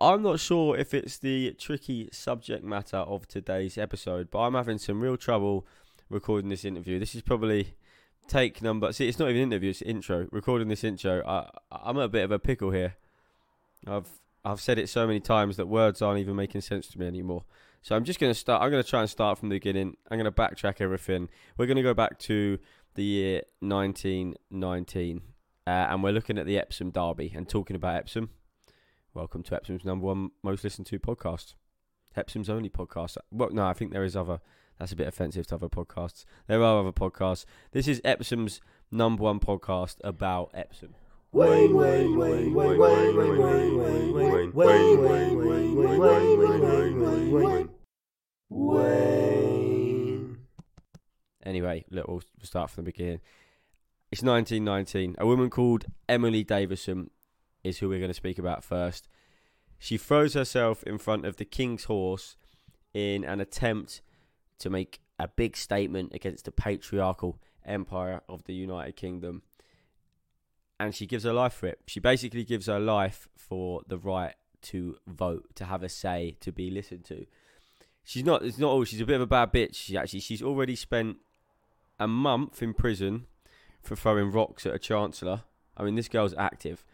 I'm not sure if it's the tricky subject matter of today's episode, but I'm having some real trouble recording this interview. This is probably take number. See, it's not even an interview; it's intro. Recording this intro, I, I'm a bit of a pickle here. I've I've said it so many times that words aren't even making sense to me anymore. So I'm just going to start. I'm going to try and start from the beginning. I'm going to backtrack everything. We're going to go back to the year 1919, uh, and we're looking at the Epsom Derby and talking about Epsom. Welcome to Epsom's number one most listened to podcast. Epsom's only podcast. Well, no, I think there is other. That's a bit offensive to other podcasts. There are other podcasts. This is Epsom's number one podcast about Epsom. Wayne, Wayne, Wayne, Wayne, Wayne, Wayne, Wayne, Wayne, Wayne, Wayne, Wayne, Wayne, Wayne, Wayne, Wayne, Wayne, Wayne. Anyway, look, we'll start from the beginning. It's 1919. A woman called Emily Davison is who we're going to speak about first. She throws herself in front of the king's horse in an attempt to make a big statement against the patriarchal empire of the United Kingdom. And she gives her life for it. She basically gives her life for the right to vote, to have a say, to be listened to. She's not. It's not all. She's a bit of a bad bitch. She actually. She's already spent a month in prison for throwing rocks at a chancellor. I mean, this girl's active.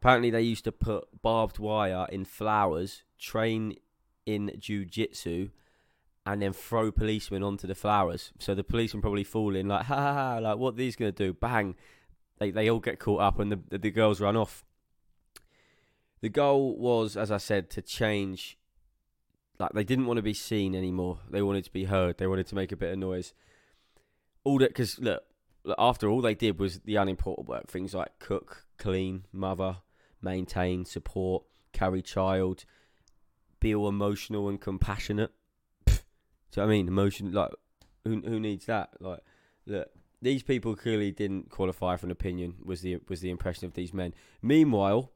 Apparently, they used to put barbed wire in flowers, train in jujitsu, and then throw policemen onto the flowers. So the policemen probably fall in like, ha ha ha, like what these gonna do? Bang! They they all get caught up, and the the, girls run off. The goal was, as I said, to change. Like they didn't want to be seen anymore. They wanted to be heard. They wanted to make a bit of noise. All that because look, after all they did was the unimportant work. Things like cook, clean, mother, maintain, support, carry child, be all emotional and compassionate. Pfft. Do you know what I mean? Emotion like who who needs that? Like look, these people clearly didn't qualify for an opinion. Was the was the impression of these men? Meanwhile,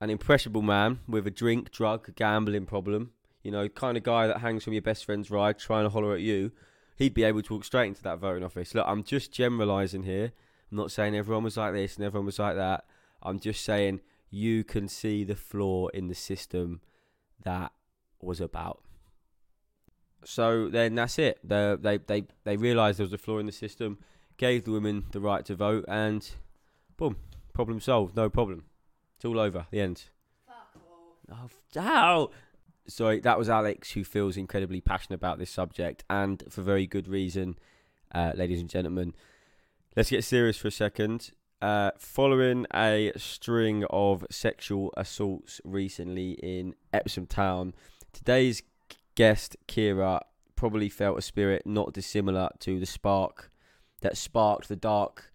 an impressionable man with a drink, drug, gambling problem. You know, kind of guy that hangs from your best friend's ride, trying to holler at you. He'd be able to walk straight into that voting office. Look, I'm just generalising here. I'm not saying everyone was like this and everyone was like that. I'm just saying you can see the flaw in the system that was about. So then that's it. They they they, they realised there was a flaw in the system, gave the women the right to vote, and boom, problem solved. No problem. It's all over. The end. Oh, ow! Sorry, that was Alex, who feels incredibly passionate about this subject, and for very good reason, uh, ladies and gentlemen. Let's get serious for a second. Uh, following a string of sexual assaults recently in Epsom Town, today's guest, Kira, probably felt a spirit not dissimilar to the spark that sparked the dark,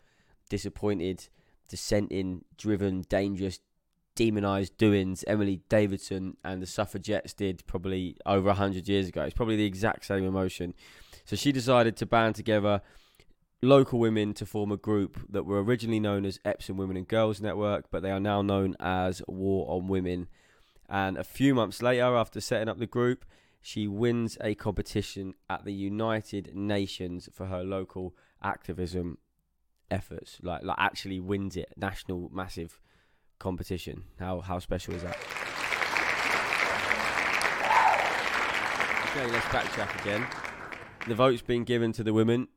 disappointed, dissenting, driven, dangerous, demonized doings Emily Davison and the suffragettes did probably over 100 years ago. It's probably the exact same emotion. So she decided to band together local women to form a group that were originally known as Epsom Women and Girls Network, but they are now known as War on Women. And a few months later, after setting up the group, she wins a competition at the United Nations for her local activism efforts. Like, like actually wins it, national massive competition. How how special is that? Okay, let's backtrack again. The vote's been given to the women.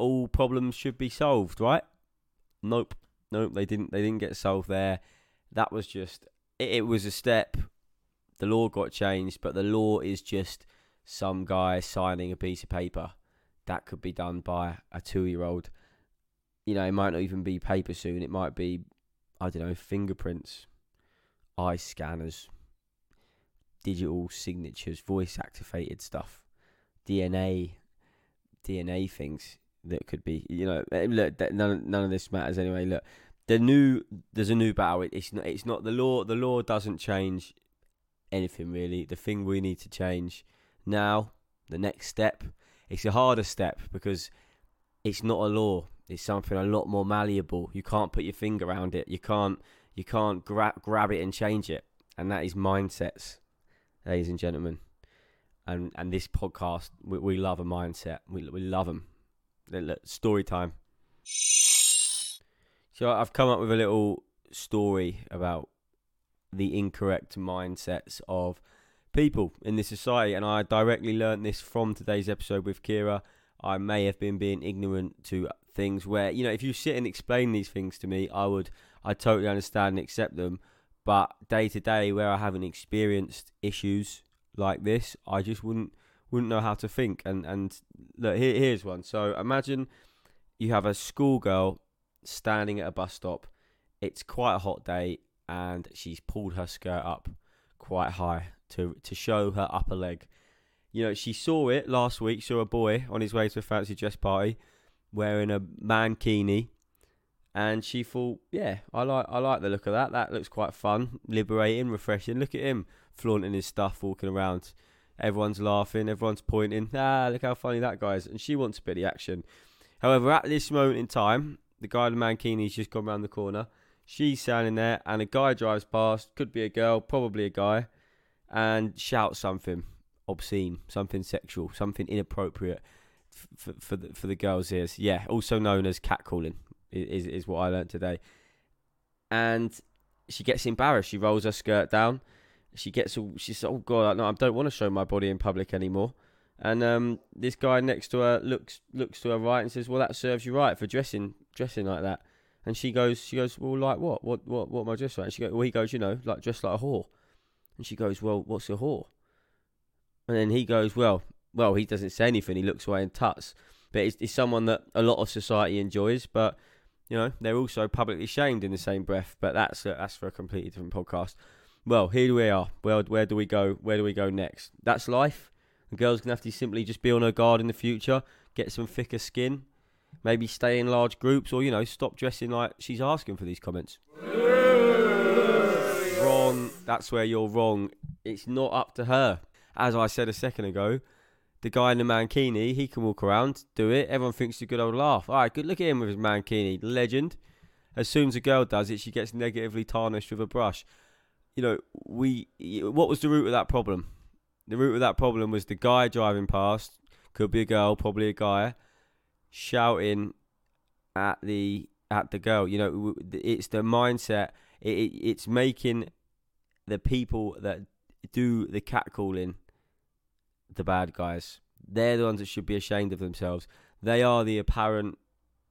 All problems should be solved, right? Nope, nope. They didn't. They didn't get solved there. That was just. It, it was a step. The law got changed, but the law is just some guy signing a piece of paper. That could be done by a two-year-old. You know, it might not even be paper soon. It might be I don't know, fingerprints, eye scanners, digital signatures, voice activated stuff, DNA, DNA things that could be, you know, eh, look, none, none of this matters anyway. Look, the new, there's a new battle. It's not, it's not the law. The law doesn't change anything really. The thing we need to change now, the next step, it's a harder step because it's not a law. It's something a lot more malleable. You can't put your finger around it. You can't you can't grab grab it and change it. And that is mindsets, ladies and gentlemen. And and this podcast, we, we love a mindset. We we love them. Story time. So I've come up with a little story about the incorrect mindsets of people in this society. And I directly learned this from today's episode with Kira. I may have been being ignorant to things where, you know, if you sit and explain these things to me, I would, I totally understand and accept them. But day to day, where I haven't experienced issues like this, I just wouldn't wouldn't know how to think. And and look, here, here's one. So imagine you have a schoolgirl standing at a bus stop. It's quite a hot day, and she's pulled her skirt up quite high to to show her upper leg. You know, she saw it last week. Saw a boy on his way to a fancy dress party wearing a mankini, and she thought, "Yeah, I like I like the look of that. That looks quite fun, liberating, refreshing. Look at him flaunting his stuff, walking around. Everyone's laughing, everyone's pointing. Ah, look how funny that guy is." And she wants a bit of action. However, at this moment in time, the guy in the mankini's just gone round the corner. She's standing there, and a guy drives past. Could be a girl, probably a guy, and shouts something obscene, something sexual, something inappropriate for for the, for the girls' ears. Yeah, also known as catcalling is is what I learnt today. And she gets embarrassed. She rolls her skirt down. She gets all. She She's oh god, no, I don't want to show my body in public anymore. And um, this guy next to her looks looks to her right and says, "Well, that serves you right for dressing dressing like that." And she goes, she goes, "Well, like what? What what what am I dressed like?" And she goes, "Well, he goes, you know, like dressed like a whore." And she goes, "Well, what's a whore?" And then he goes, "Well, well, he doesn't say anything. He looks away and tuts. But it's, someone that a lot of society enjoys. But you know, they're also publicly shamed in the same breath. But that's uh, that's for a completely different podcast. Well, here we are. Well, where do we go? Where do we go next? That's life. The girl's gonna have to simply just be on her guard in the future, get some thicker skin, maybe stay in large groups, or you know, stop dressing like she's asking for these comments. wrong. That's where you're wrong. It's not up to her. As I said a second ago, the guy in the mankini, he can walk around, do it. Everyone thinks it's a good old laugh. All right, good. Look at him with his mankini, legend. As soon as a girl does it, she gets negatively tarnished with a brush. You know, we. What was the root of that problem? The root of that problem was the guy driving past, could be a girl, probably a guy, shouting at the at the girl. You know, it's the mindset. It, it, it's making the people that do the catcalling the bad guys. They're the ones that should be ashamed of themselves. They are the apparent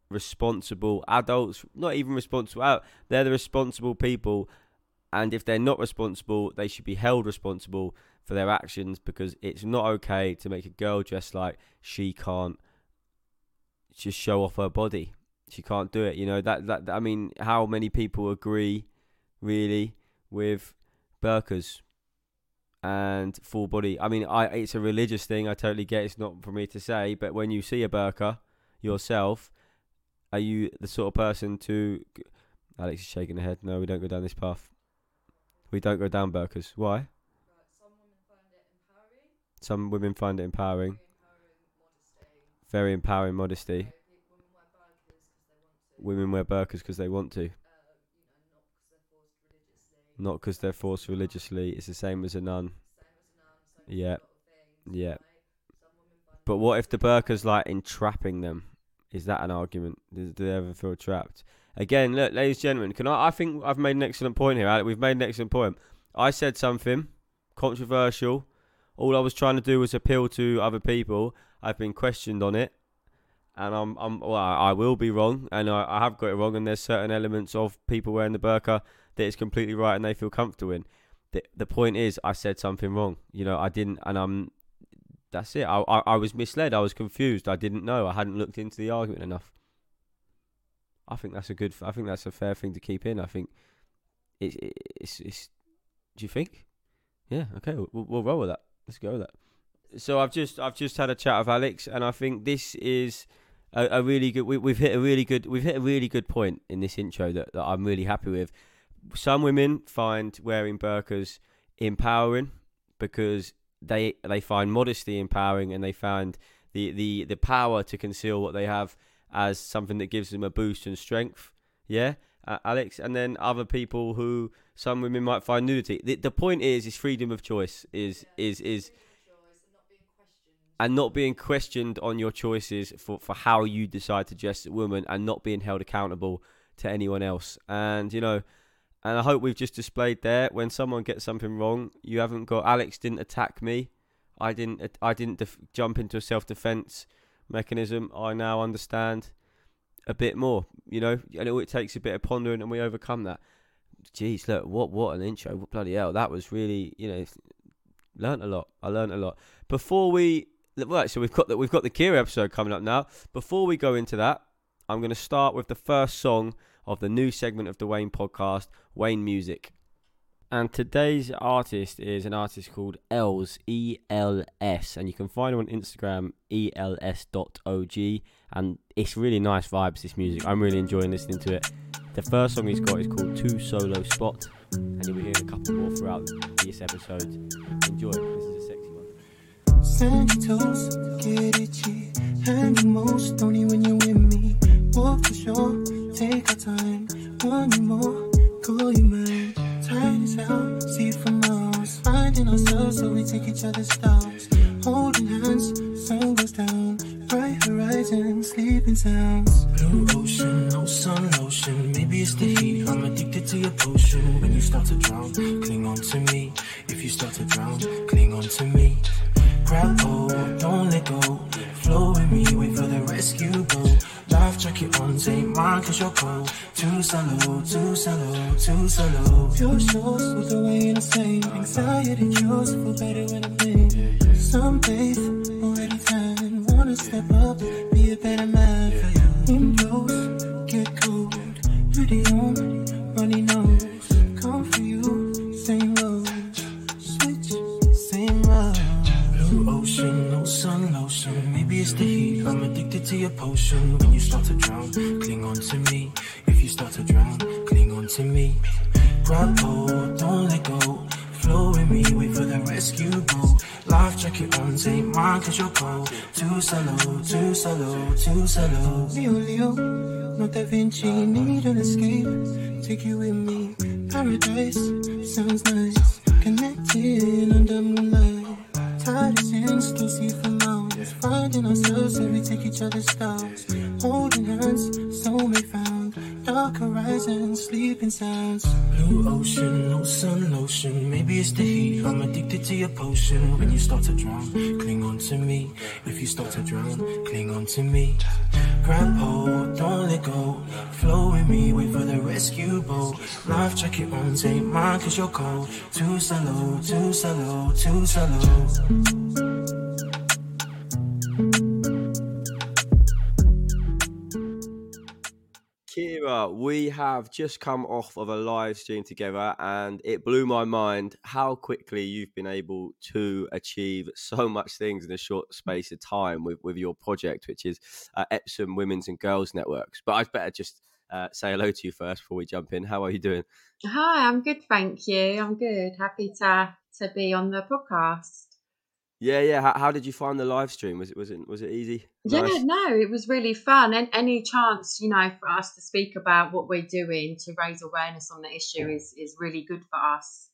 responsible adults, not even responsible. They're the responsible people, and if they're not responsible, they should be held responsible for their actions because it's not okay to make a girl dress like she can't just show off her body. She can't do it. You know that that I mean, how many people agree, really, with burkas? and full body. I mean, I it's a religious thing. I totally get. It's not for me to say, but when you see a burqa yourself, are you the sort of person to? Alex is shaking her head. No, we don't go down this path. We don't go down burkas. Why? Some women find it empowering. Very empowering modesty. Women wear burkas because they want to. Um, not because they're forced religiously. It's the same as a nun. Yeah. Yeah. But what if the burqa's like entrapping them? Is that an argument? Do they ever feel trapped? Again, look, ladies and gentlemen, can I? I think I've made an excellent point here. Alec. We've made an excellent point. I said something controversial. All I was trying to do was appeal to other people. I've been questioned on it, and I'm, I'm, well, I will be wrong, and I, I have got it wrong. And there's certain elements of people wearing the burqa that is completely right and they feel comfortable in. The, the point is, I said something wrong. You know, I didn't, and I'm. That's it. I, I I was misled. I was confused. I didn't know. I hadn't looked into the argument enough. I think that's a good. I think that's a fair thing to keep in. I think it's it's it's. Do you think? Yeah. Okay. We'll, we'll roll with that. Let's go with that. So I've just I've just had a chat with Alex, and I think this is a, a really good. We, we've hit a really good. We've hit a really good point in this intro that, that I'm really happy with some women find wearing burqas empowering because they they find modesty empowering and they find the, the, the power to conceal what they have as something that gives them a boost and strength. Yeah, uh, Alex. And then other people who some women might find nudity. The, the point is, is freedom of choice. Is yeah, is is. And not being questioned on your choices for, for how you decide to dress a woman and not being held accountable to anyone else. And, you know, and I hope we've just displayed there when someone gets something wrong, you haven't got Alex didn't attack me, I didn't I didn't def- jump into a self defense mechanism. I now understand a bit more, you know, and it takes a bit of pondering, and we overcome that. Jeez, look what what an intro! What bloody hell, that was really you know, learned a lot. I learned a lot. Before we right, so we've got the, we've got the Kira episode coming up now. Before we go into that, I'm going to start with the first song of the new segment of the Wayne podcast, Wayne Music. And today's artist is an artist called Els, E L S, and you can find her on Instagram, els.og. And it's really nice vibes, this music. I'm really enjoying listening to it. The first song he's got is called Two Solo Spot, and you'll be hearing a couple more throughout this episode. Enjoy, this is a sexy one. Sandy toes, get itchy. The most only when you're with me. Walk for sure, take our time. You more, call you mine. Hell, see for miles. Finding ourselves, so we take each other's styles. Holding hands, sun goes down. Bright horizon, sleeping sounds. Blue ocean, no sun lotion. Maybe it's the heat, I'm addicted to your potion. When you start to drown, cling on to me. If you start to drown, cling on to me. Grab hold, don't let go. Flow with me, wait for the rescue boat. Life jacket on, take mine cause you're cold. Too shallow, too shallow, too shallow. Your shores with the way I say. Anxiety cures, feel better when I'm in. Sunbathe, already tan. Wanna step up, be a better man for you. In close, get cold. Pretty on, runny nose. It's the heat. I'm addicted to your potion. When you start to drown, cling on to me. If you start to drown, cling on to me. Grab hold, oh, don't let go. Flow with me, wait for the rescue boat. Life jacket on, take mine cause you're cold. Too shallow, too shallow, too shallow. Leo, Leo, no Da Vinci, need an escape. Take you with me, paradise, sounds nice. Connected under moonlight. Tide is in, still see for miles. Finding ourselves, so we take each other's styles. Holding hands, soulmate found. Dark horizons, sleeping sounds. Blue ocean, no sun lotion. Maybe it's the heat, I'm addicted to your potion. When you start to drown, cling on to me. If you start to drown, cling on to me. Grab hold, don't let go. Flow with me, wait for the rescue boat. Life jacket on, take mine cause you're cold. Too shallow, too shallow, too shallow. We have just come off of a live stream together and it blew my mind how quickly you've been able to achieve so much things in a short space of time with, with your project, which is uh, Epsom Women's and Girls Networks. But I'd better just uh, say hello to you first before we jump in. How are you doing? Hi, I'm good, thank you. I'm good. Happy to to be on the podcast. Yeah, yeah. How, how did you find the live stream? Was it was it was it easy? Yeah, Nice? no, it was really fun. And any chance, you know, for us to speak about what we're doing to raise awareness on the issue is is really good for us.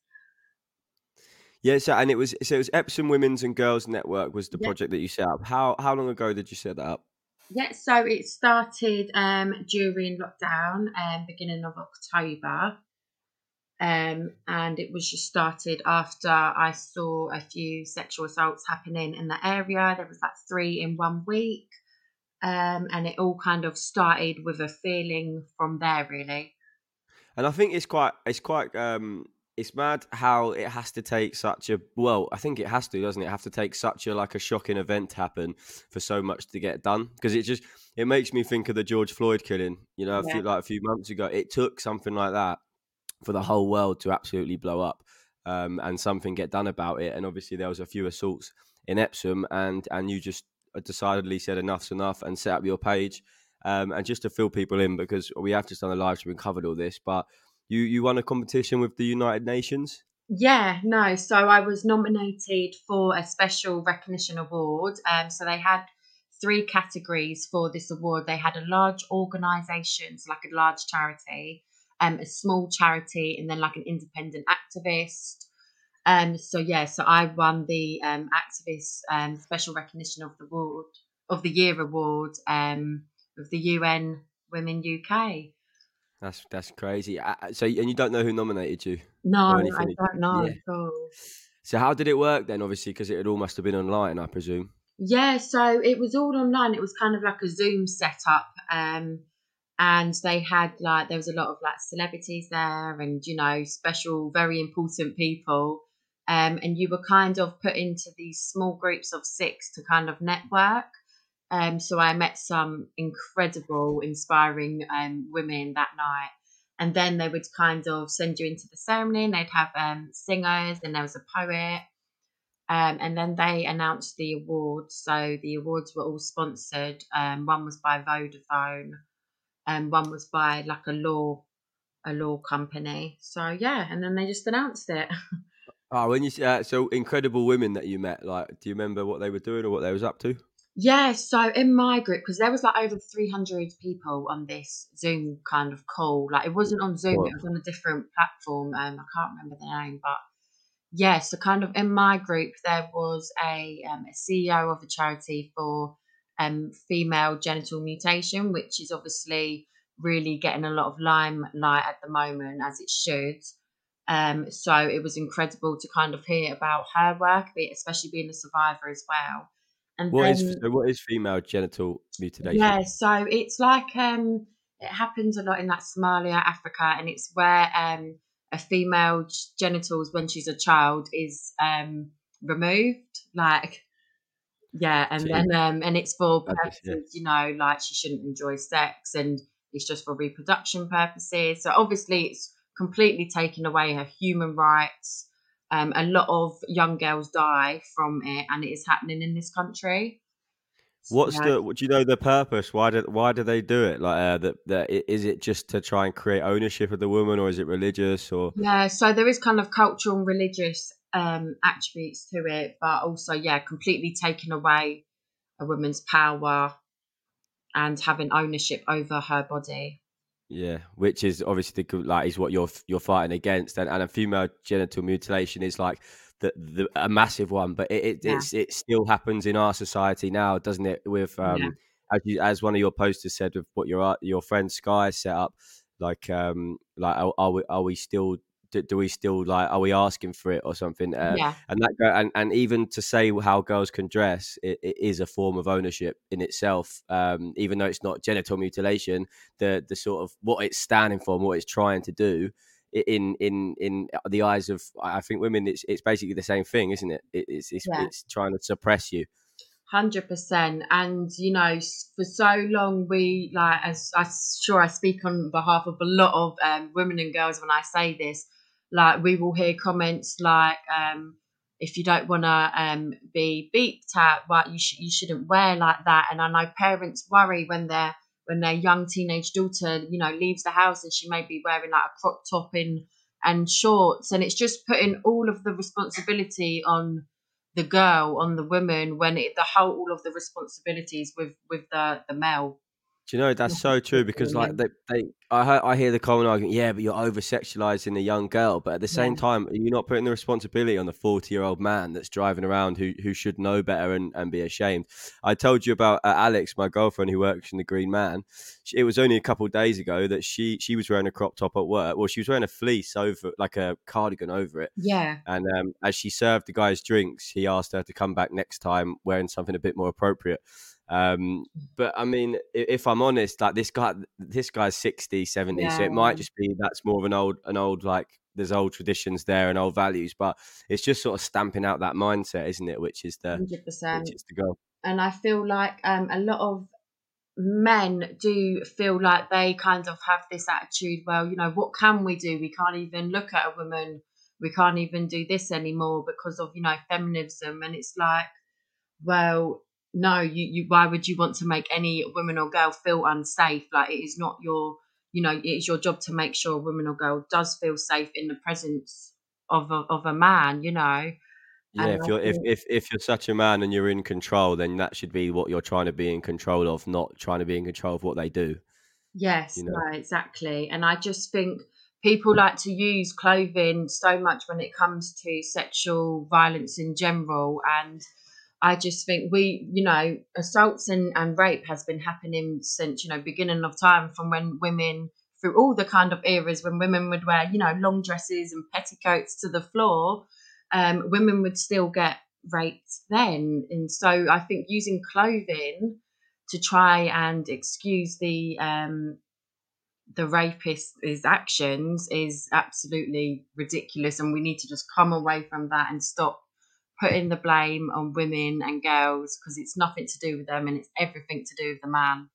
Yeah, so and it was so it was Epsom Women's and Girls Network was the Yeah. project that you set up. How how long ago did you set that up? Yeah, so it started um, during lockdown, um, beginning of October. Um, and it was just started after I saw a few sexual assaults happening in the area. There was like three in one week. Um, and it all kind of started with a feeling from there, really. And I think it's quite it's quite um it's mad how it has to take such a well, I think it has to, doesn't it? Have to take such a like a shocking event to happen for so much to get done because it just it makes me think of the George Floyd killing. You know, a few like a few months ago, it took something like that for the whole world to absolutely blow up um, and something get done about it. And obviously, there was a few assaults in Epsom, and and you just decidedly said enough's enough and set up your page. Um, and just to fill people in because we have just done a live stream and covered all this, but you you won a competition with the United Nations. Yeah, no. So I was nominated for a special recognition award. Um, so they had three categories for this award. They had a large organisation, so like a large charity, um, a small charity, and then like an independent activist. Um, so yeah, so I won the um, activist um, special recognition of the award of the year award um, of the UN Women UK. That's that's crazy. So and you don't know who nominated you. No, I don't know. Yeah. at all. So how did it work then? Obviously, because it had all must have been online, I presume. Yeah, so it was all online. It was kind of like a Zoom setup. Um, and they had like there was a lot of like celebrities there and you know special very important people um and you were kind of put into these small groups of six to kind of network um so i met some incredible inspiring um women that night and then they would kind of send you into the ceremony and they'd have um singers and there was a poet um, and then they announced the awards. So the awards were all sponsored. Um, one was by Vodafone, and one was by like a law, a law company. So yeah, and then they just announced it. Oh, when you uh, so incredible women that you met, like, do you remember what they were doing or what they was up to? Yeah, so in my group, because there was like over 300 people on this Zoom kind of call. Like it wasn't on Zoom, Wow. it was on a different platform. Um, I can't remember the name, but yeah, so kind of in my group, there was a, um, a CEO of a charity for um, female genital mutation, which is obviously really getting a lot of limelight at the moment, as it should. Um, so it was incredible to kind of hear about her work, especially being a survivor as well. And What is then- so what is female genital mutilation? yeah, so it's like um it happens a lot in like Somalia, Africa, and it's where um a female genitals when she's a child is um removed, like yeah, and then um and it's for just- yeah. you know, like she shouldn't enjoy sex and it's just for reproduction purposes. So obviously it's completely taken away her human rights. Um, a lot of young girls die from it, and it is happening in this country. What's So- the? Do you know the purpose? Why do Why do they do it? Like, uh, that that is it just to try and create ownership of the woman, or is it religious? Or Yeah, so there is kind of cultural and religious um, attributes to it, but also, yeah, completely taking away a woman's power and having ownership over her body. yeah, which is obviously the, good- like is what you're you're fighting against, and, and a female genital mutilation is like the, the a massive one, but it it, Yeah. it's, it still happens in our society now, doesn't it? With um, Yeah. as you, as one of your posters said, with what your your friend Sky set up, like um, like are, are we are we still do, do we still like are we asking for it or something? Uh, yeah, and that and, and even to say how girls can dress it, it is a form of ownership in itself um, even though it's not genital mutilation the the sort of what it's standing for and what it's trying to do in in in the eyes of i think women it's it's basically the same thing isn't it, it it's it's, Yeah. it's trying to suppress you hundred percent. And you know, for so long, we like as I'm sure I speak on behalf of a lot of um, women and girls when I say this. Like we will hear comments like, um, "If you don't want to um, be beeped at, but you sh- you shouldn't wear like that." And I know parents worry when their when their young teenage daughter, you know, leaves the house and she may be wearing like a crop top and and shorts, and it's just putting all of the responsibility on the girl on the woman when it, the whole all of the responsibilities with with the the male Do you know that's so true because like they, they I hear, I hear the common argument, yeah, but you're over sexualizing a young girl, but at the same Yeah. time, you're not putting the responsibility on the 40 year old man that's driving around who who should know better and, and be ashamed. I told you about uh, Alex, my girlfriend who works in the Green Man. She, it was only a couple of days ago that she she was wearing a crop top at work. Well, she was wearing a fleece over like a cardigan over it. yeah And um, as she served the guys drinks, he asked her to come back next time wearing something a bit more appropriate. Um, but I mean, if I'm honest, like this guy, this guy's 60, 70, so it might just be that's more of an old, an old like there's old traditions there and old values, but it's just sort of stamping out that mindset, isn't it? Which is the 100% which is the goal. and i feel like um a lot of men do feel like they kind of have this attitude well you know what can we do? We can't even look at a woman. We can't even do this anymore because of you know feminism. And it's like well no you, you why would you want to make any woman or girl feel unsafe? Like it is not your you know it is your job to make sure a woman or girl does feel safe in the presence of a, of a man you know Yeah, And if you're if, if if you're such a man and you're in control, then that should be what you're trying to be in control of, not trying to be in control of what they do. Yes, you know? no, exactly. And I just think people like to use clothing so much when it comes to sexual violence in general. And I just think we, you know, assaults and, and rape has been happening since, you know, beginning of time from when women through all the kind of eras when women would wear, you know, long dresses and petticoats to the floor, um, women would still get raped then. And so I think using clothing to try and excuse the um, the rapist's actions is absolutely ridiculous, and we need to just come away from that and stop putting the blame on women and girls because it's nothing to do with them and it's everything to do with the man.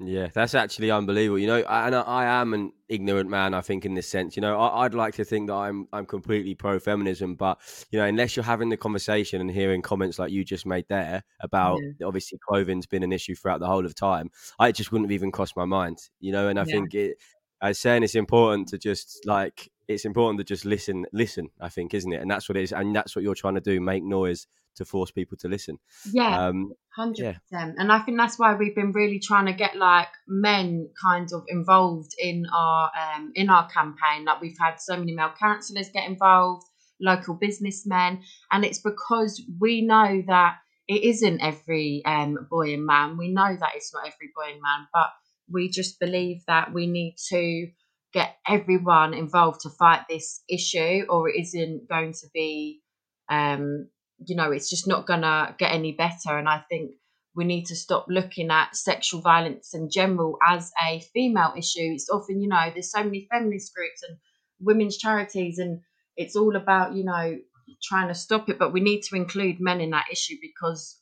Yeah, that's actually unbelievable. You know, and I, I am an ignorant man. I think in this sense, you know, I, would like to think that I'm I'm completely pro feminism, but you know, unless you're having the conversation and hearing comments like you just made there about yeah. obviously clothing's been an issue throughout the whole of time, I just wouldn't have even crossed my mind. You know, and I yeah. think it. I was saying it's important to just like it's important to just listen, listen. I think, isn't it? And that's what it is, and that's what you're trying to do: make noise to force people to listen. Yeah, um, hundred percent. And I think that's why we've been really trying to get like men kind of involved in our um, in our campaign. Like we've had so many male councillors get involved, local businessmen, and it's because we know that it isn't every um, boy and man. We know that it's not every boy and man, but we just believe that we need to get everyone involved to fight this issue, or it isn't going to be um, you know, it's just not gonna get any better. And I think we need to stop looking at sexual violence in general as a female issue. It's often, you know, there's so many feminist groups and women's charities, and it's all about, you know, trying to stop it. But we need to include men in that issue because,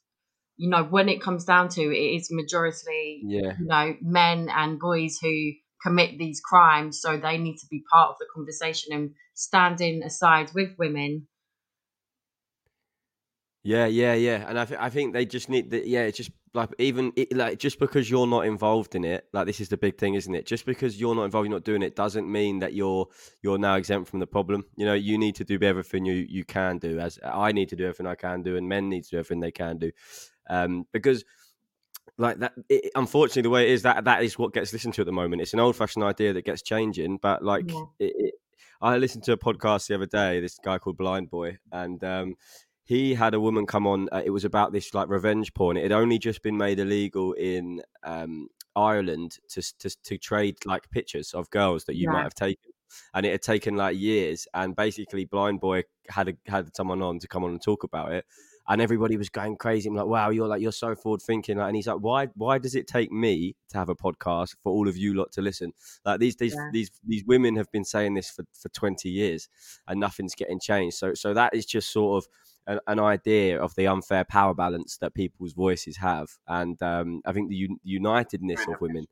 you know, when it comes down to it, it is majority, yeah. you know, men and boys who commit these crimes. So they need to be part of the conversation and standing aside with women yeah, yeah, yeah, and I, th- I think they just need the yeah, it's just like even it, like just because you're not involved in it, like this is the big thing, isn't it? Just because you're not involved, you're not doing it, doesn't mean that you're you're now exempt from the problem. You know, you need to do everything you you can do. As I need to do everything I can do, and men need to do everything they can do, um, because like that it, unfortunately the way it is that that is what gets listened to at the moment it's an old-fashioned idea that gets changing but like yeah. it, it, i listened to a podcast the other day this guy called Blindboy and um, he had a woman come on. Uh, it was about this like revenge porn. It had only just been made illegal in um, Ireland to, to to trade like pictures of girls that you yeah. might have taken, and it had taken like years. And basically, Blindboy had a, had someone on to come on and talk about it, and everybody was going crazy. I'm like, wow, you're like you're so forward thinking. Like, and he's like, why why does it take me to have a podcast for all of you lot to listen? Like these these yeah. these these women have been saying this for for 20 years, and nothing's getting changed. So so that is just sort of an, an, idea of the unfair power balance that people's voices have, and um, I think the un- unitedness of women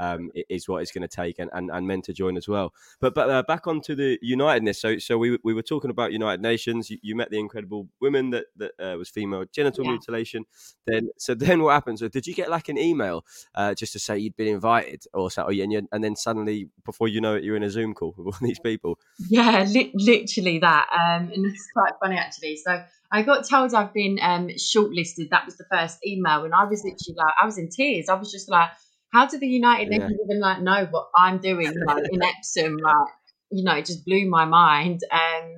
um, is what it's going to take, and, and, and men to join as well. But but uh, back onto the unitedness. So so we we were talking about United Nations. You, you met the incredible women that that uh, was female genital yeah. mutilation. Then so then what happened? So did you get like an email uh, just to say you'd been invited, or so? And, and then suddenly before you know it, you're in a Zoom call with all these people. Yeah, li- literally that. Um, and it's quite funny actually. So I got told I've been um, shortlisted. That was the first email, and I was literally like, I was in tears. I was just like, how do the United yeah. Nations even like know what I'm doing like in Epsom? Like, you know, it just blew my mind. Um,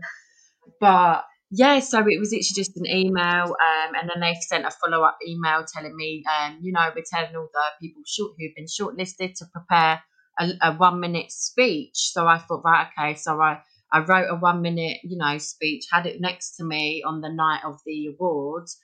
but yeah, so it was literally just an email, um, and then they sent a follow up email telling me, um, you know, we're telling all the people short who've been shortlisted to prepare a, a one minute speech. So I thought, right, okay, so I I wrote a one minute, you know, speech, had it next to me on the night of the awards.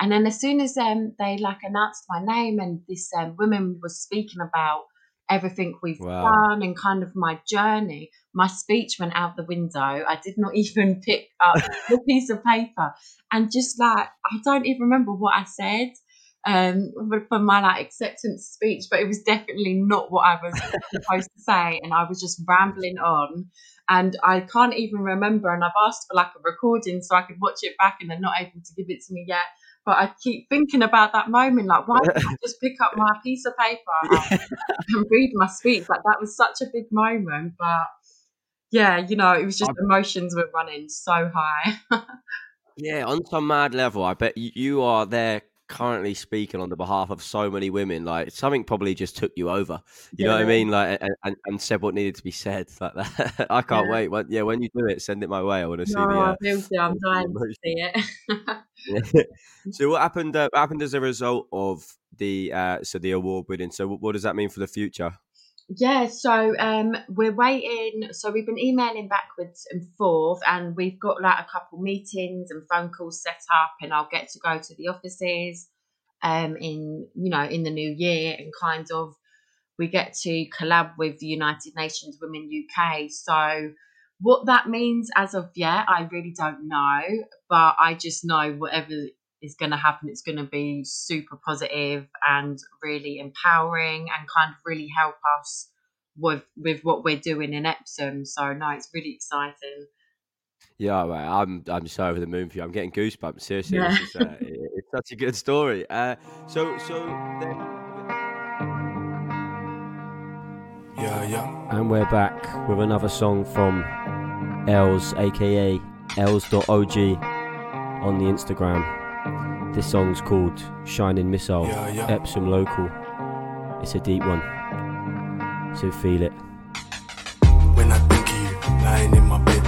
And then as soon as um, they like announced my name and this um, woman was speaking about everything we've wow. done and kind of my journey, my speech went out the window. I did not even pick up the piece of paper. And just like, I don't even remember what I said um, for my like acceptance speech, but it was definitely not what I was supposed to say. And I was just rambling on and I can't even remember. And I've asked for like a recording so I could watch it back, and they're not able to give it to me yet. But I keep thinking about that moment, like why didn't I just pick up my piece of paper and, and read my speech? Like that was such a big moment, but yeah, you know, it was just emotions were running so high. yeah, on some mad level, I bet you are there currently speaking on the behalf of so many women, like something probably just took you over. You yeah. know what I mean? Like and, and, said what needed to be said. Like that. I can't yeah. wait. When, yeah, when you do it, send it my way. I want to see no, the. Uh, I'm dying to see it. so what happened? Uh, what happened as a result of the uh, so the award winning? So what does that mean for the future? Yeah, so um, we're waiting. So we've been emailing backwards and forth, and we've got like a couple meetings and phone calls set up, and I'll get to go to the offices um, in you know in the new year, and kind of we get to collab with the United Nations Women UK. So what that means as of yet, I really don't know, but I just know whatever is going to happen, it's going to be super positive and really empowering and kind of really help us with with what we're doing in Epsom. So no, it's really exciting. Yeah, mate, I'm I'm so over the moon for you. I'm getting goosebumps. Seriously, Yeah. this is, uh, it's such a good story. Uh, so so. Then... Yeah, yeah. And we're back with another song from Els, aka Els.og on the Instagram. This song's called Shining Missile, Yeah, yeah. Epsom Local. It's a deep one, so feel it. When I think of you, lying in my bed,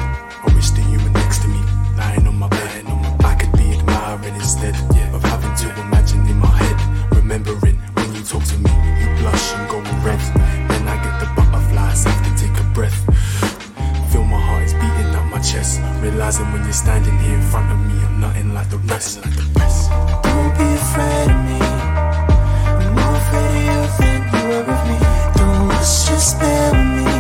Realizing when you're standing here in front of me, I'm nothing like the rest. Like the rest. Don't be afraid of me. I'm more afraid of you than you are of me. Don't rush, just bear with me.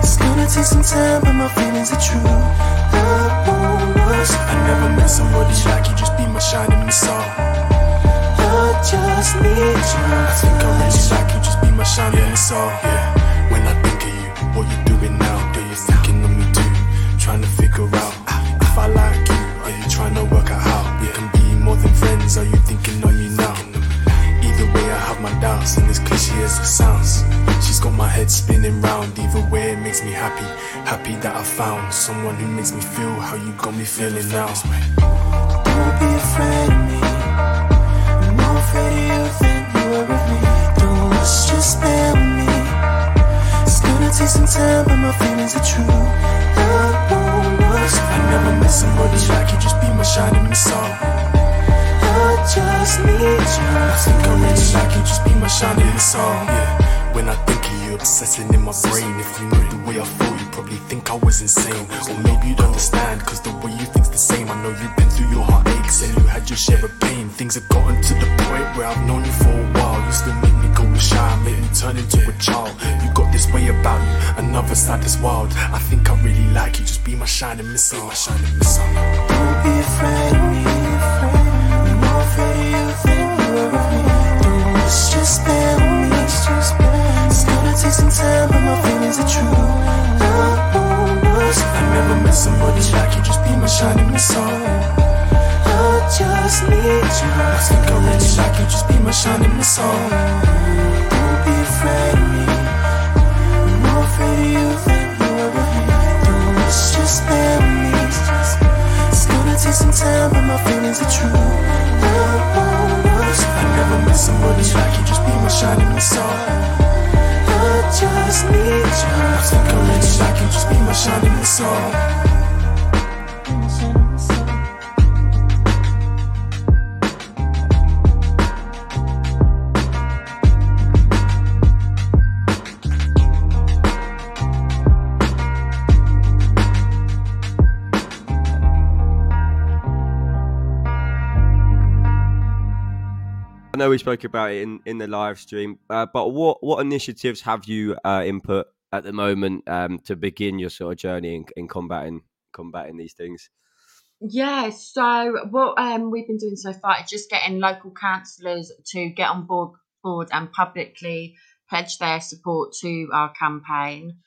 It's gonna take some time, but my feelings are true. I won't rush. I never met somebody like you, just be my shining missile. I just need you. I think I really like you, just be my shining missile. Yeah. When I think of you, what you? Do figure out if I like you. Are you trying to work out how we can be more than friends? Are you thinking of me now? Either way, I have my doubts, and as cliche as it sounds, she's got my head spinning round. Either way, it makes me happy, happy that I found someone who makes me feel how you got me feeling now. Don't be afraid of me. I'm more afraid of you than you are of me. Don't rush, just bear with me. It's gonna take some time, but my feelings are true. I won't I never met somebody like you, just be my shining missile. I just need you. I think I really like you, just be my shining star. Yeah. When I think of you, obsessing in my brain. If you knew the way I feel, you probably think I was insane. Or maybe you'd understand, cause the way you think's the same. I know you've been through your heartaches and you had your share of pain. Things have gotten to the point where I've known you for a while. You still me go shy, me turn into a child. You got this way about you, another side that's wild. I think I really like you, just be my shining missile. My shining missile. Don't be afraid. I'm afraid of you just take some time, but my feelings are true. Oh, oh, oh. I won't rush. I like you, just be my shining missile. I just need you. I think I really like you, just be my shining missile. Don't be afraid of me. I'm more afraid of you than you are of me. Don't rush, just bear with me. It's gonna take some time, but my feelings are true. I won't rush. I never met somebody like you, just be my shining missile. I just need you. I think I really like you, just be my shining missile. I know we spoke about it in, in the live stream, uh, but what what initiatives have you uh, input at the moment um, to begin your sort of journey in, in combating combating these things? Yeah, so what um, we've been doing so far is just getting local councillors to get on board, board and publicly pledge their support to our campaign.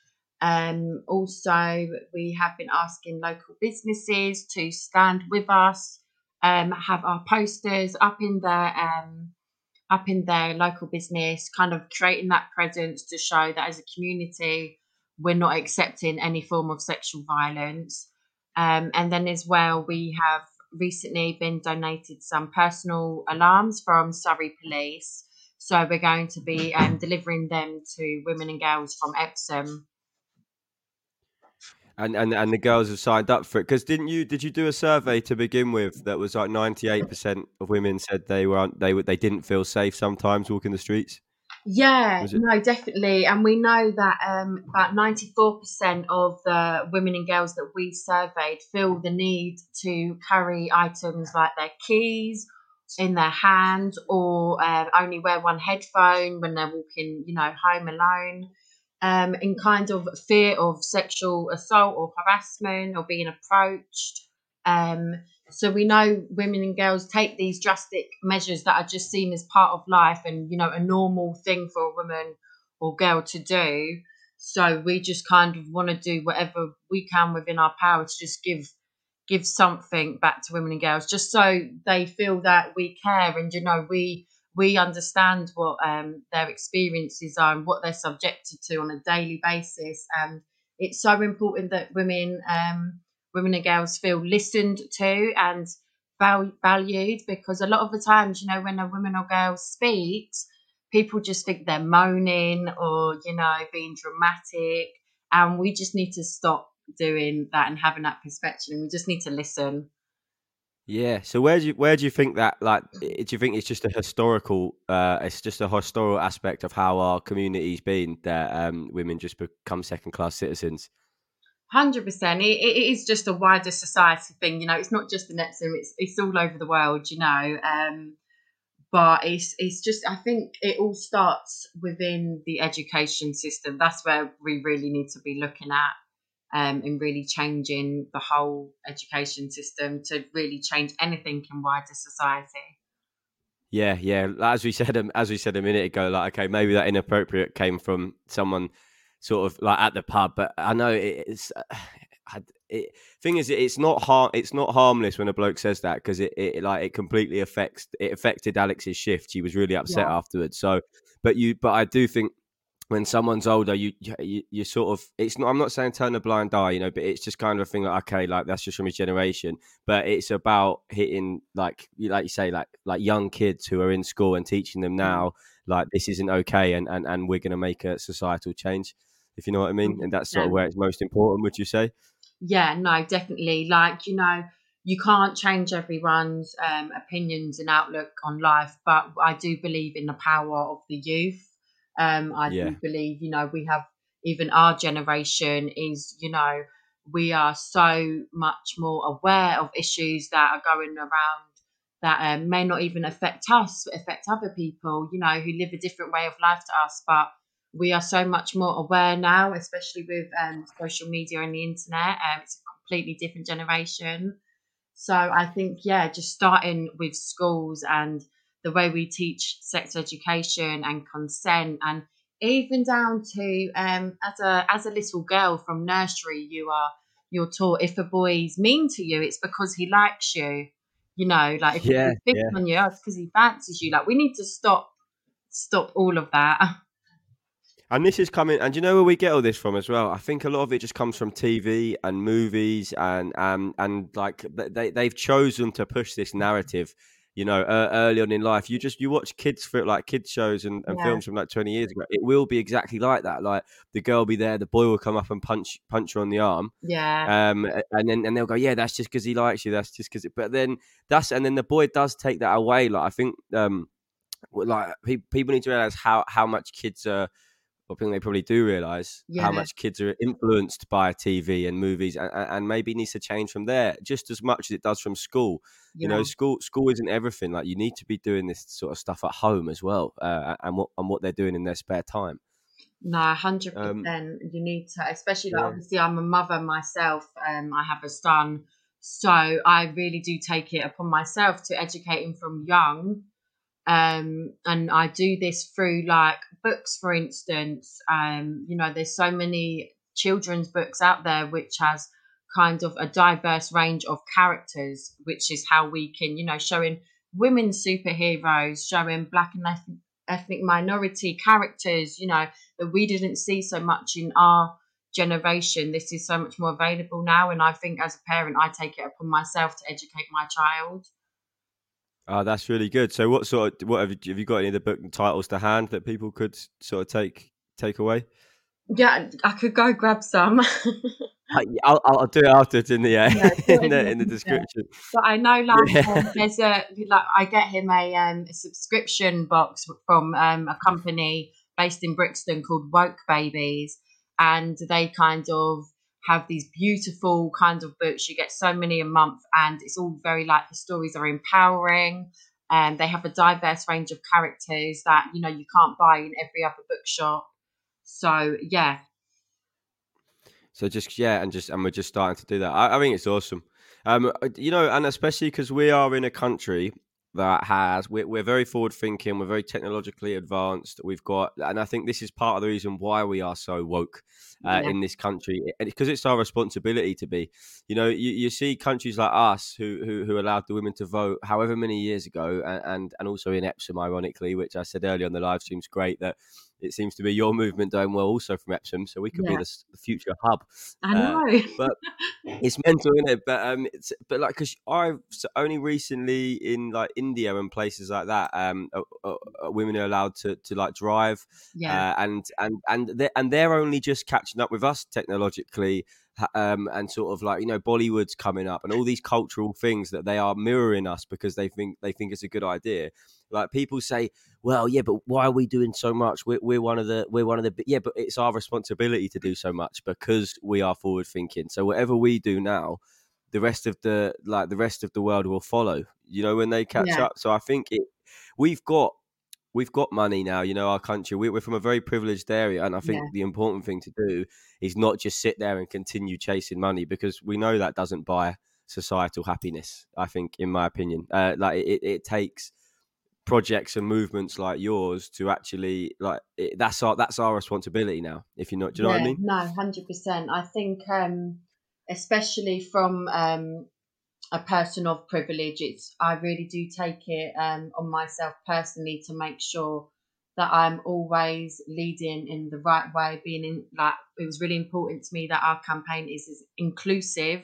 Um, also, we have been asking local businesses to stand with us, um, have our posters up in their um, up in their local business, kind of creating that presence to show that as a community we're not accepting any form of sexual violence. Um, and then as well, we have recently been donated some personal alarms from Surrey Police. So we're going to be um, delivering them to women and girls from Epsom. And, and and the girls have signed up for it because didn't you did you do a survey to begin with that was like ninety eight percent of women said they weren't they were they didn't feel safe sometimes walking the streets. Yeah, no, definitely. And we know that um, about 94% of the women and girls that we surveyed feel the need to carry items like their keys in their hand or uh, only wear one headphone when they're walking, you know, home alone. Um, in kind of fear of sexual assault or harassment or being approached. Um, so we know women and girls take these drastic measures that are just seen as part of life and you know a normal thing for a woman or girl to do so we just kind of want to do whatever we can within our power to just give give something back to women and girls just so they feel that we care and you know we we understand what um, their experiences are and what they're subjected to on a daily basis and it's so important that women um, women and girls feel listened to and val- valued because a lot of the times, you know, when a woman or girl speaks, people just think they're moaning or, you know, being dramatic. And we just need to stop doing that and having that perspective. And we just need to listen. Yeah. So where do you where do you think that like do you think it's just a historical uh it's just a historical aspect of how our community's been that um women just become second class citizens? Hundred percent. It, it is just a wider society thing, you know. It's not just in Epsom; it's it's all over the world, you know. Um, but it's it's just I think it all starts within the education system. That's where we really need to be looking at, um, and really changing the whole education system to really change anything in wider society. Yeah, yeah. As we said, um, as we said a minute ago, like okay, maybe that inappropriate came from someone sort of like at the pub, but I know it's. Uh, I- it, thing is, it's not har- It's not harmless when a bloke says that because it, it like it completely affects. It affected Alex's shift. She was really upset Yeah. afterwards. So, but you, but I do think when someone's older, you, you you sort of. It's not. I'm not saying turn a blind eye, you know, but it's just kind of a thing like okay, like that's just from his generation. But it's about hitting like you like you say like like young kids who are in school and teaching them now like this isn't okay and and, and we're going to make a societal change if you know what i mean and that's sort of where it's most important would you say Yeah, no, definitely. Like, you know, you can't change everyone's um, opinions and outlook on life, but I do believe in the power of the youth. Um, I Yeah. do believe, you know, we have even our generation is, you know, we are so much more aware of issues that are going around that um, may not even affect us, but affect other people, you know, who live a different way of life to us. But we are so much more aware now, especially with um, social media and the internet. Um, it's a completely different generation. So I think, yeah, just starting with schools and the way we teach sex education and consent, and even down to um, as a as a little girl from nursery, you are you're taught if a boy's mean to you, it's because he likes you. You know, like if Yeah, he picks yeah. on you, oh, it's because he fancies you. Like we need to stop stop all of that. and this is coming and you know where we get all this from as well i think a lot of it just comes from tv and movies and um and like they, they've chosen to push this narrative you know uh, early on in life you just you watch kids for like kids shows and, and Yeah. films from like 20 years ago it will be exactly like that like the girl will be there the boy will come up and punch punch her on the arm yeah, um and then and they'll go yeah that's just because he likes you that's just because it. but then that's and then the boy does take that away like i think um like people need to realize how how much kids are I think they probably do realize Yeah. how much kids are influenced by TV and movies, and, and maybe needs to change from there just as much as it does from school. You know, school school isn't everything. Like you need to be doing this sort of stuff at home as well, uh, and what and what they're doing in their spare time. No, hundred Um, percent. You need to, especially like yeah. obviously I'm a mother myself. Um, I have a son, so I really do take it upon myself to educate him from young. Um, and I do this through like books, for instance. Um, you know, there's so many children's books out there which has kind of a diverse range of characters, which is how we can, you know, showing women superheroes, showing black and ethnic, ethnic minority characters, you know, that we didn't see so much in our generation. This is so much more available now. And I think as a parent, I take it upon myself to educate my child. Oh, that's really good. So, what sort of what have you, have you got any of the book titles to hand that people could sort of take take away? Yeah, I could go grab some. I- I'll, I'll do it afterwards in the uh, Yeah, in the in the description. But I know, like, Yeah. there's a like I get him a, um, a subscription box from um, a company based in Brixton called Woke Babies, and they kind of have these beautiful kind of books. You get so many a month, and it's all very like the stories are empowering. And they have a diverse range of characters that you know you can't buy in every other bookshop. So yeah. So just yeah, and just and we're just starting to do that. I, I think it's awesome. Um, you know, and especially because we are in a country that has we're, we're very forward thinking we're very technologically advanced we've got and i think this is part of the reason why we are so woke uh, yeah. in this country because it's our responsibility to be you know you, you see countries like us who, who, who allowed the women to vote however many years ago and, and and also in epsom ironically which i said earlier on the live stream is great that it seems to be your movement doing well also from Epsom, so we could yeah. be the, the, future hub. I uh, know, uh, but it's mental, isn't it? But um, it's but like because I've only recently in like India and places like that, um, uh, uh, uh, women are allowed to to like drive, yeah, uh, and and and they and they're only just catching up with us technologically. Um, and sort of like you know Bollywood's coming up and all these cultural things that they are mirroring us because they think they think it's a good idea. Like people say, well, yeah, but why are we doing so much? We're, we're one of the we're one of the yeah, but it's our responsibility to do so much because we are forward thinking. So whatever we do now, the rest of the like the rest of the world will follow. You know when they catch yeah. up. So I think it we've got we've got money now. You know our country. We're from a very privileged area, and I think yeah. the important thing to do is not just sit there and continue chasing money because we know that doesn't buy societal happiness. I think, in my opinion, uh, like it, it takes projects and movements like yours to actually like it, that's our that's our responsibility now if you know do you know yeah, what i mean no 100% i think um especially from um a person of privilege it's i really do take it um on myself personally to make sure that i'm always leading in the right way being in like it was really important to me that our campaign is as inclusive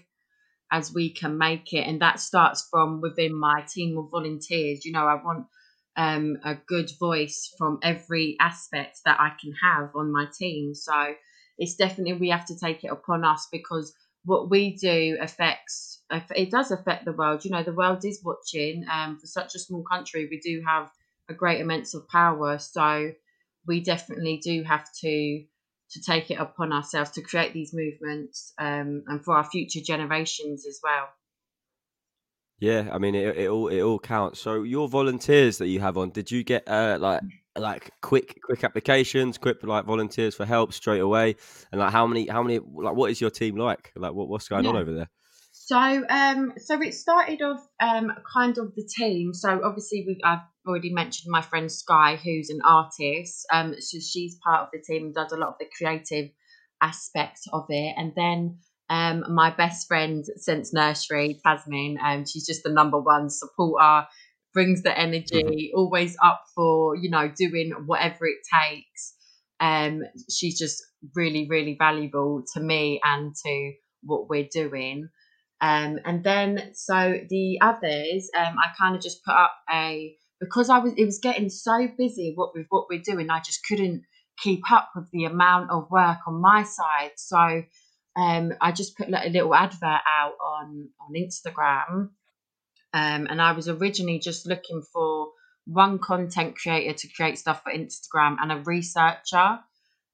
as we can make it and that starts from within my team of volunteers you know i want um, a good voice from every aspect that I can have on my team. So it's definitely we have to take it upon us because what we do affects it does affect the world. You know, the world is watching. Um, for such a small country, we do have a great immense of power. So we definitely do have to to take it upon ourselves to create these movements um, and for our future generations as well. Yeah, I mean it, it all it all counts. So your volunteers that you have on, did you get uh, like like quick quick applications, quick like volunteers for help straight away? And like how many how many like what is your team like? Like what, what's going yeah. on over there? So um so it started off um kind of the team. So obviously we I've already mentioned my friend Sky who's an artist. Um so she's part of the team and does a lot of the creative aspect of it and then um, my best friend since nursery, Tasmin, um, she's just the number one supporter, brings the energy, mm-hmm. always up for, you know, doing whatever it takes. Um, she's just really, really valuable to me and to what we're doing. Um, and then so the others, um, I kind of just put up a because I was it was getting so busy what with what we're doing, I just couldn't keep up with the amount of work on my side. So um, I just put like a little advert out on on Instagram, um, and I was originally just looking for one content creator to create stuff for Instagram and a researcher.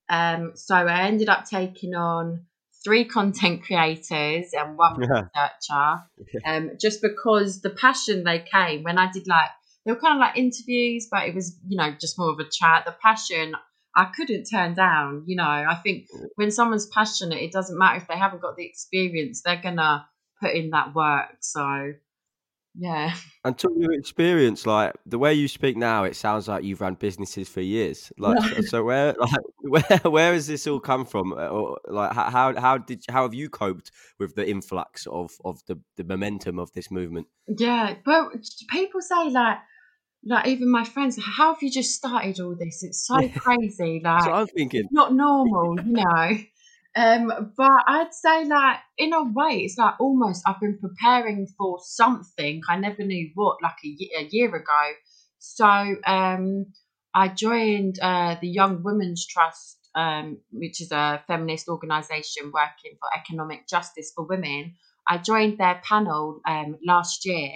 Um, so I ended up taking on three content creators and one yeah. researcher, um, just because the passion they came when I did like they were kind of like interviews, but it was you know just more of a chat. The passion I couldn't turn down. You know, I think when someone's passionate, it doesn't matter if they haven't got the experience, they're gonna put in that work. So, yeah. And to your experience, like the way you speak now, it sounds like you've run businesses for years. Like, so where, like, where, where has this all come from? Uh, or like, how, how did, how have you coped with the influx of, of the, the momentum of this movement? Yeah, but people say like like even my friends, how have you just started all this? It's so crazy. Like I'm thinking. not normal, you know. Um, but I'd say like in a way, it's like almost I've been preparing for something. I never knew what, like a, year, ago. So um, I joined uh, the Young Women's Trust, um, which is a feminist organisation working for economic justice for women. I joined their panel um, last year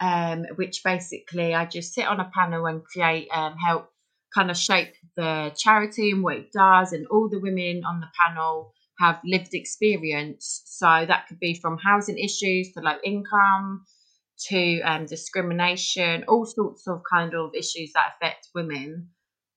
um, which basically I just sit on a panel and create um, help kind of shape the charity and what it does, and all the women on the panel have lived experience. So that could be from housing issues to low income to um, discrimination, all sorts of kind of issues that affect women.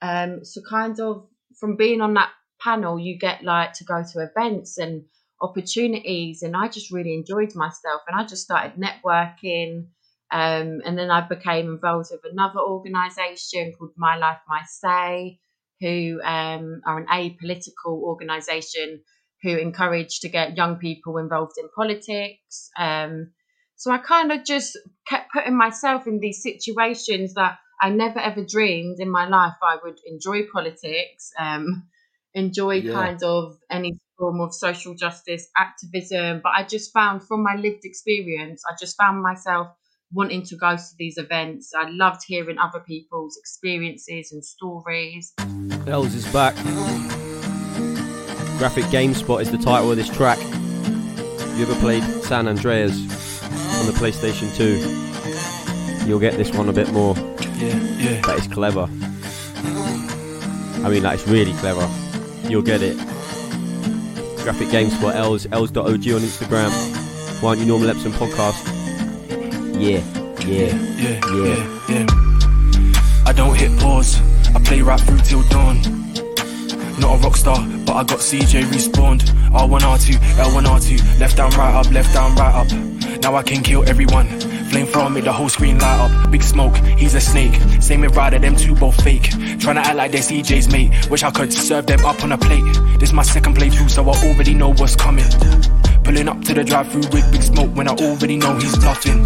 Um, so kind of from being on that panel, you get like to go to events and opportunities, and I just really enjoyed myself, and I just started networking. Um, and then I became involved with another organisation called My Life, My Say, who um, are an apolitical organisation who encourage to get young people involved in politics. Um, so I kind of just kept putting myself in these situations that I never ever dreamed in my life I would enjoy politics, um, enjoy Yeah. kind of any form of social justice activism. But I just found from my lived experience, I just found myself wanting to go to these events. I loved hearing other people's experiences and stories. Els is back. Graphic GameSpot is the title of this track. You ever played San Andreas on the PlayStation 2? You'll get this one a bit more, Yeah, yeah. but it's clever. I mean, that is really clever. You'll get it. Graphic GameSpot, Els, Els.og on Instagram. Why aren't you Normal Epsom podcast? Yeah, yeah. yeah, Yeah. yeah, yeah. I don't hit pause. I play right through till dawn. Not a rock star, but I got CJ respawned. R1, R2, L1, R2. Left down, right up, left down, right up. Now I can kill everyone. Flamethrower make the whole screen light up. Big smoke, he's a snake. Same with Ryder, them two both fake. Tryna act like they're CJ's mate. Wish I could serve them up on a plate. This my second playthrough, so I already know what's coming. Pulling up to the drive through with big smoke when I already know he's bluffing.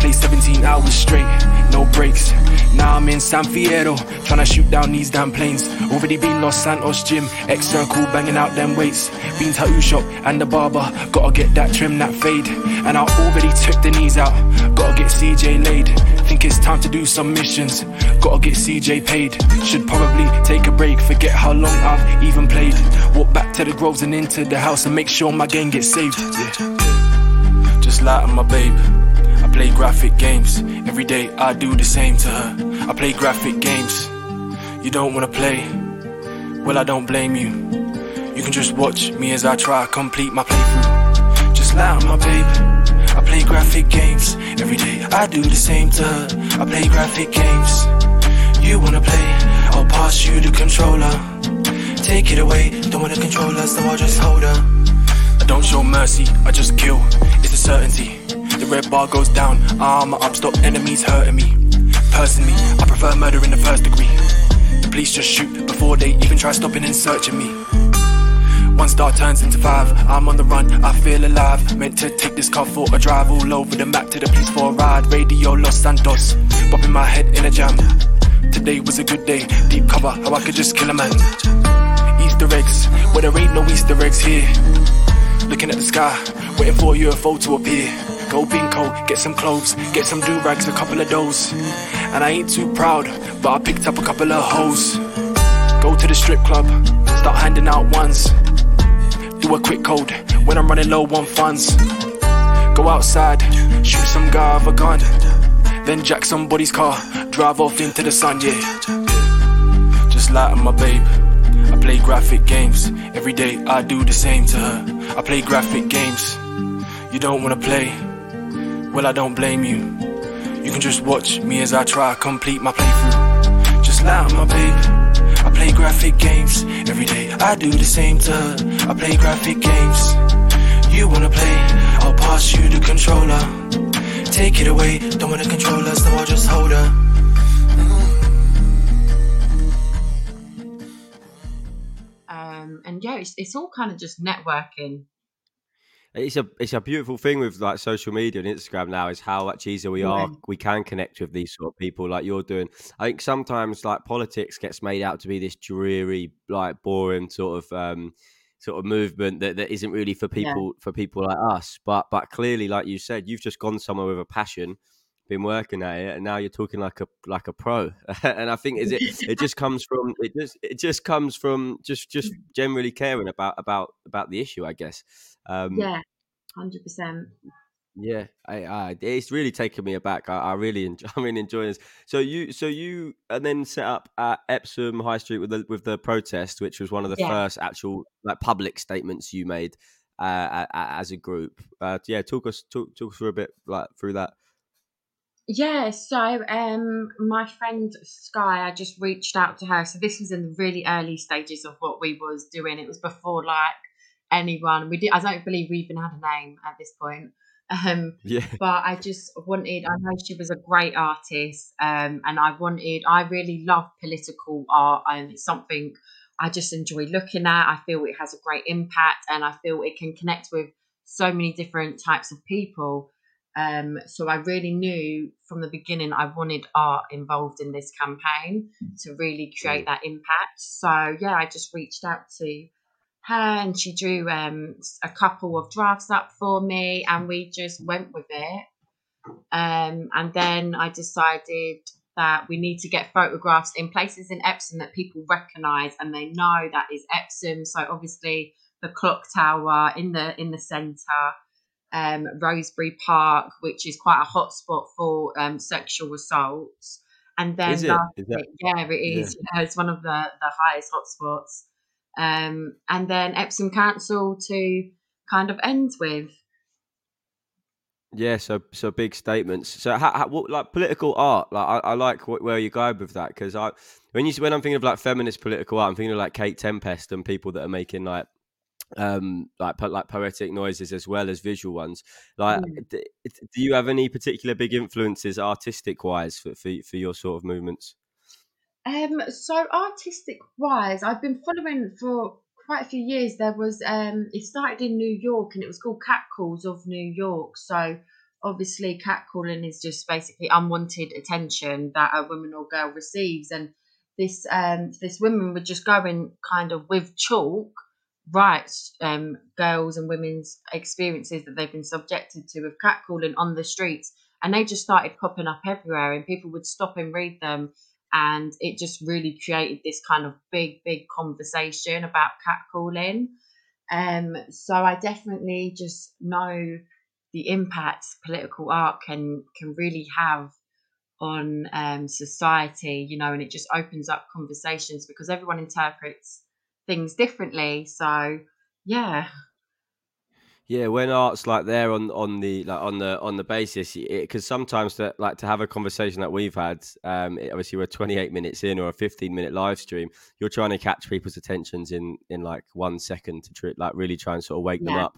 Play 17 hours straight, no breaks. Now I'm in San Fierro, trying to shoot down these damn planes. Already been Los Santos gym, X circle banging out them weights. Been tattoo shop and the barber, gotta get that trim, that fade. And I already took the knees out, gotta get CJ laid. Think it's time to do some missions, gotta get CJ paid. Should probably take a break, forget how long I've even played. Walk back to the groves and into the house and make sure my game gets saved. Yeah. Just like my babe. I play graphic games. Every day I do the same to her. I play graphic games. You don't wanna play? Well, I don't blame you. You can just watch me as I try complete my playthrough. Just like my babe. I play graphic games. Every day I do the same to her. I play graphic games. You wanna play? I'll pass you the controller. Take it away. Don't wanna control us, so I'll just hold her. I don't show mercy, I just kill. It's a certainty. The red bar goes down, armor up, stop enemies hurting me. Personally, I prefer murder in the first degree. The police just shoot before they even try stopping and searching me. One star turns into five. I'm on the run, I feel alive. Meant to take this car for a drive all over the map to the police for a ride. Radio Los Santos, bopping my head in a jam. Today was a good day, deep cover, how I could just kill a man. Easter eggs, where there ain't no Easter eggs here. Looking at the sky, waiting for a UFO to appear. Go bingo, get some clothes, get some do rags, a couple of those. And I ain't too proud, but I picked up a couple of hoes. Go to the strip club, start handing out ones. Do a quick code when I'm running low on funds. Go outside, shoot some guy with a gun. Then jack somebody's car, drive off into the sun, yeah. Just like my babe. I play graphic games. Every day I do the same to her. I play graphic games. You don't wanna play? Well, I don't blame you. You can just watch me as I try complete my playthrough. Just like my babe. I play graphic games. Every day I do the same to her. I play graphic games. You wanna play? I'll pass you the controller. Take it away. Don't wanna control us, so I'll just hold her. Um, and yeah, it's, it's all kind of just networking. It's a it's a beautiful thing with like social media and Instagram now is how much easier we are. Yeah. We can connect with these sort of people like you're doing. I think sometimes like politics gets made out to be this dreary, like boring sort of um sort of movement that, that isn't really for Yeah. people for people like us. But but clearly, like you said, you've just gone somewhere with a passion, been working at it, and now you're talking like a like a pro. and I think is it it just comes from it just it just comes from just just generally caring about about about the issue, I guess. Um, Yeah, hundred percent. Yeah, I, I it's really taken me aback. I, I really enjoy, I'm really enjoying this. So you, so you, and then set up at Epsom High Street with the with the protest, which was one of the Yeah. first actual like public statements you made uh, as a group. Uh, yeah, talk us talk talk us through a bit like through that. Yeah, so um, my friend Sky, I just reached out to her. So this was in the really early stages of what we was doing. It was before like anyone. We did. I don't believe we even had a name at this point. Um, Yeah, but I just wanted. I know she was a great artist, um, and I wanted. I really love political art, and it's something I just enjoy looking at. I feel it has a great impact, and I feel it can connect with so many different types of people. Um, so I really knew from the beginning I wanted art involved in this campaign to really create that impact. So yeah, I just reached out to her and she drew um, a couple of drafts up for me and we just went with it. Um, and then I decided that we need to get photographs in places in Epsom that people recognise and they know that is Epsom. So obviously the clock tower in the in the centre, um, Rosebery Park, which is quite a hot spot for um, sexual assaults. And then is it? Is that yeah, it is. Yeah, it's one of the, the highest hotspots. Um, and then Epsom Council to kind of end with. Yeah, so so big statements. So how, how what, like political art? Like I, I like wh- where you go with that because I when you when I'm thinking of like feminist political art, I'm thinking of like Kate Tempest and people that are making like um like po- like poetic noises as well as visual ones. Like, Mm. d- do you have any particular big influences artistic wise for, for for your sort of movements? Um, so artistic wise, I've been following for quite a few years. There was um, it started in New York and it was called Catcalls of New York. So obviously, catcalling is just basically unwanted attention that a woman or girl receives, and this um, this women would just go in kind of with chalk write um, girls and women's experiences that they've been subjected to with catcalling on the streets, and they just started popping up everywhere, and people would stop and read them and it just really created this kind of big big conversation about catcalling. Um so i definitely just know the impact political art can can really have on um society you know and it just opens up conversations because everyone interprets things differently. So yeah Yeah, when art's like there on on the like on the on the basis, because sometimes that like to have a conversation that we've had, um, it- obviously we're 28 minutes in or a 15 minute live stream, you're trying to catch people's attentions in in like one second to tr- like really try and sort of wake them up.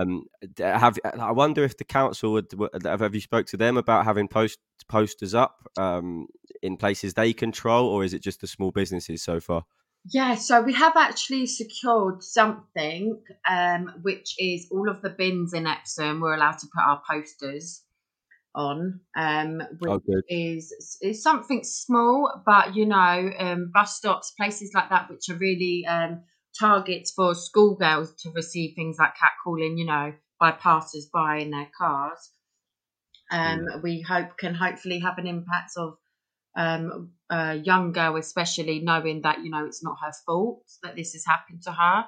Um, have I wonder if the council would have you spoke to them about having post posters up um in places they control, or is it just the small businesses so far? Yeah, so we have actually secured something, um, which is all of the bins in Epsom. We're allowed to put our posters on, um, which Oh, is is something small, but you know, um, bus stops, places like that, which are really um, targets for schoolgirls to receive things like catcalling, you know, by passers by in their cars. Um, We hope can hopefully have an impact of um, a young girl, especially knowing that you know it's not her fault that this has happened to her.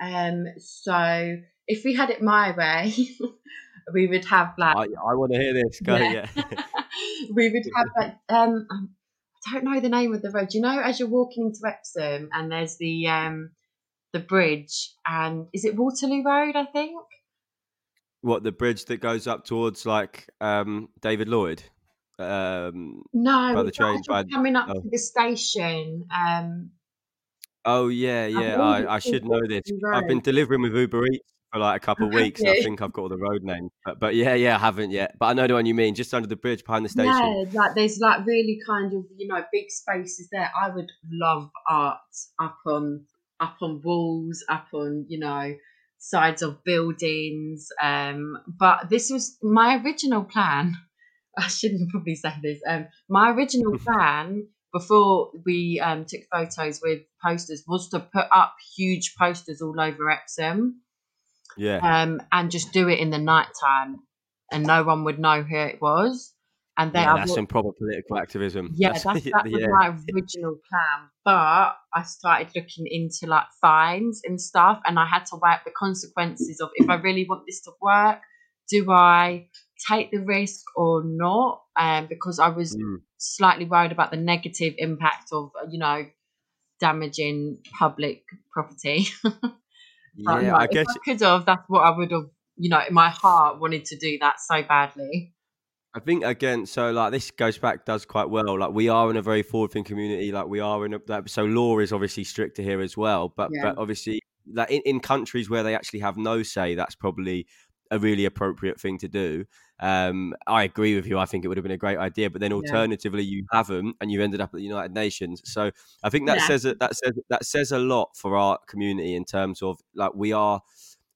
Um, so if we had it my way, we would have like I I want to hear this. Go, Yeah. yeah. we would have like um um, I don't know the name of the road. You know, as you're walking into Epsom and there's the um the bridge and is it Waterloo Road? I think. What the bridge that goes up towards like um David Lloyd? Um No, By the train, by- coming up oh. to the station. Um, oh yeah, yeah. I, I should know this. I've been delivering with Uber Eats for like a couple of weeks. and I think I've got all the road names. But, but yeah, yeah, I haven't yet. But I know the one you mean, just under the bridge behind the station. Yeah, like there's like really kind of you know big spaces there. I would love art up on up on walls, up on you know sides of buildings. Um, but this was my original plan. I shouldn't probably say this. Um, my original plan before we um, took photos with posters was to put up huge posters all over Epsom Yeah. um, and just do it in the night time and no one would know who it was. And then yeah I that's some proper political activism. yeah, that's, that was yeah. my original plan. But I started looking into like fines and stuff, and I had to weigh up the consequences of if I really want this to work, do I take the risk or not? Um, because I was Mm. slightly worried about the negative impact of, you know, damaging public property. Yeah, no, I guess I could have, that's what I would have, you know, in my heart wanted to do that so badly. I think again, so like this goes back does quite well. Like we are in a very forward-thinking community. Like we are in a like, so law is obviously stricter here as well. But Yeah. but obviously, like in, in countries where they actually have no say, that's probably a really appropriate thing to do. Um, I agree with you. I think it would have been a great idea. But then Yeah. alternatively, you haven't, and you ended up at the United Nations. So I think that Yeah. says a- that says that says a lot for our community in terms of like we are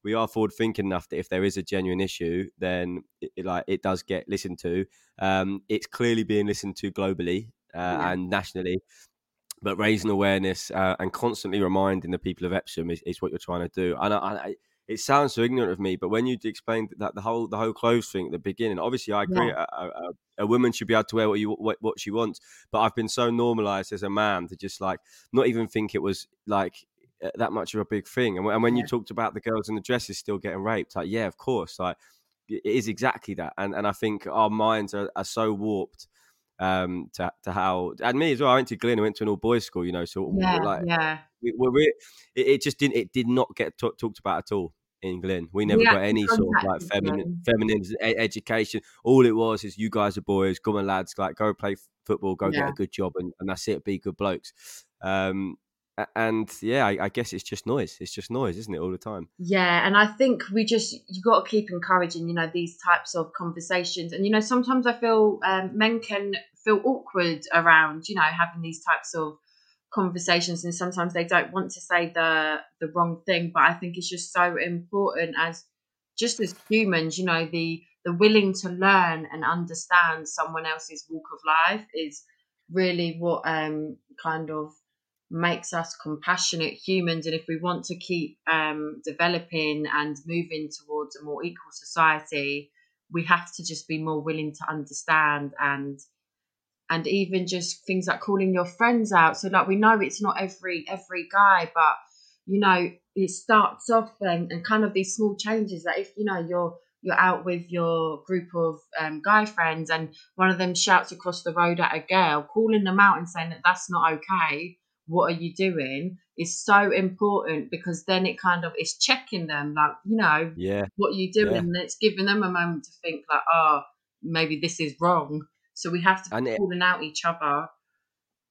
we are forward thinking enough that if there is a genuine issue, then it, it, like it does get listened to. Um, it's clearly being listened to globally uh, Yeah. and nationally. But raising awareness uh, and constantly reminding the people of Epsom is, is what you're trying to do. And I, I, it sounds so ignorant of me, but when you explained that the whole the whole clothes thing at the beginning, obviously I agree. A, a, a- a woman should be able to wear what you what, what she wants. But I've been so normalized as a man to just like not even think it was like that much of a big thing. And, when- and when you talked about the girls in the dresses still getting raped, like yeah, of course, like it is exactly that. And and I think our minds are, are so warped um to, to how and me as well. I went to Glyn, I went to an all boys school, you know, so Yeah, like yeah. we, we're it, it just didn't it did not get ta- talked about at all in Glyn. We never We got any sort of like feminine feminine e- education. All it was is you guys are boys, come on lads, like go play football, go get a good job, and, and that's it. Be good blokes. Um, and yeah, I, I guess it's just noise. It's just noise, isn't it, all the time? Yeah, and I think we just you got to keep encouraging, you know, these types of conversations. And you know, sometimes I feel um, men can feel awkward around, you know, having these types of conversations, and sometimes they don't want to say the the wrong thing. But I think it's just so important as just as humans, you know, the the willing to learn and understand someone else's walk of life is really what um kind of makes us compassionate humans and if we want to keep um, developing and moving towards a more equal society we have to just be more willing to understand and and even just things like calling your friends out. So like we know it's not every every guy but you know it starts off and, and kind of these small changes that if you know you're you're out with your group of um, guy friends and one of them shouts across the road at a girl calling them out and saying that that's not okay what are you doing? Is so important because then it kind of is checking them like you know Yeah, what are you doing? Yeah. and it's giving them a moment to think like oh maybe this is wrong so we have to be it- calling out each other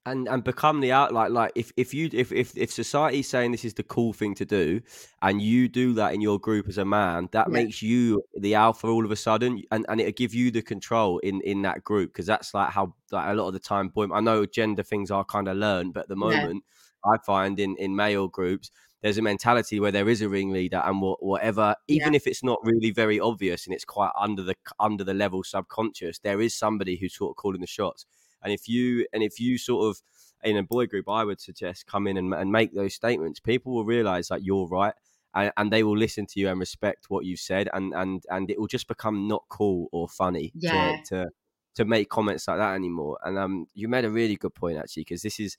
and and become the out like like if if you if if if society's saying this is the cool thing to do and you do that in your group as a man that Yeah. makes you the alpha all of a sudden and and it'll give you the control in in that group because that's like how like a lot of the time boy i know gender things are kind of learned but at the Yeah. moment i find in in male groups there's a mentality where there is a ringleader and whatever even if it's not really very obvious and it's quite under the under the level subconscious there is somebody who's sort of calling the shots and if you and if you sort of in a boy group, I would suggest come in and, and make those statements. People will realize that you're right, and, and they will listen to you and respect what you've said, and and and it will just become not cool or funny Yeah. to, to to make comments like that anymore. And um, you made a really good point actually, because this is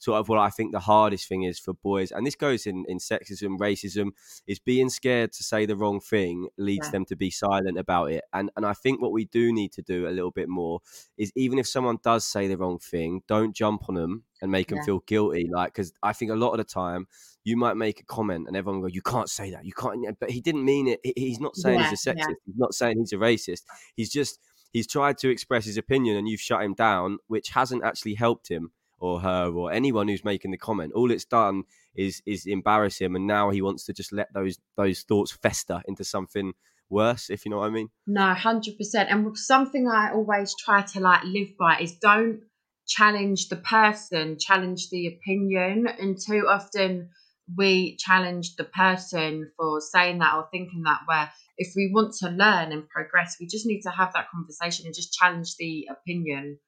sort of uh, what I think the hardest thing is for boys, and this goes in in sexism, racism, is being scared to say the wrong thing leads Yeah. them to be silent about it. And and I think what we do need to do a little bit more is even if someone does say the wrong thing, don't jump on them and make them feel guilty. Like, because I think a lot of the time you might make a comment and everyone go, "You can't say that. You can't." But he didn't mean it. He's not saying he's a Yeah, yeah. sexist. He's not saying he's a racist. He's just he's tried to express his opinion and you've shut him down, which hasn't actually helped him or her or anyone who's making the comment. All it's done is is embarrass him, and now he wants to just let those those thoughts fester into something worse. If you know what I mean. No, hundred percent. And something I always try to like live by is don't challenge the person, challenge the opinion. And too often we challenge the person for saying that or thinking that. Where if we want to learn and progress, we just need to have that conversation and just challenge the opinion.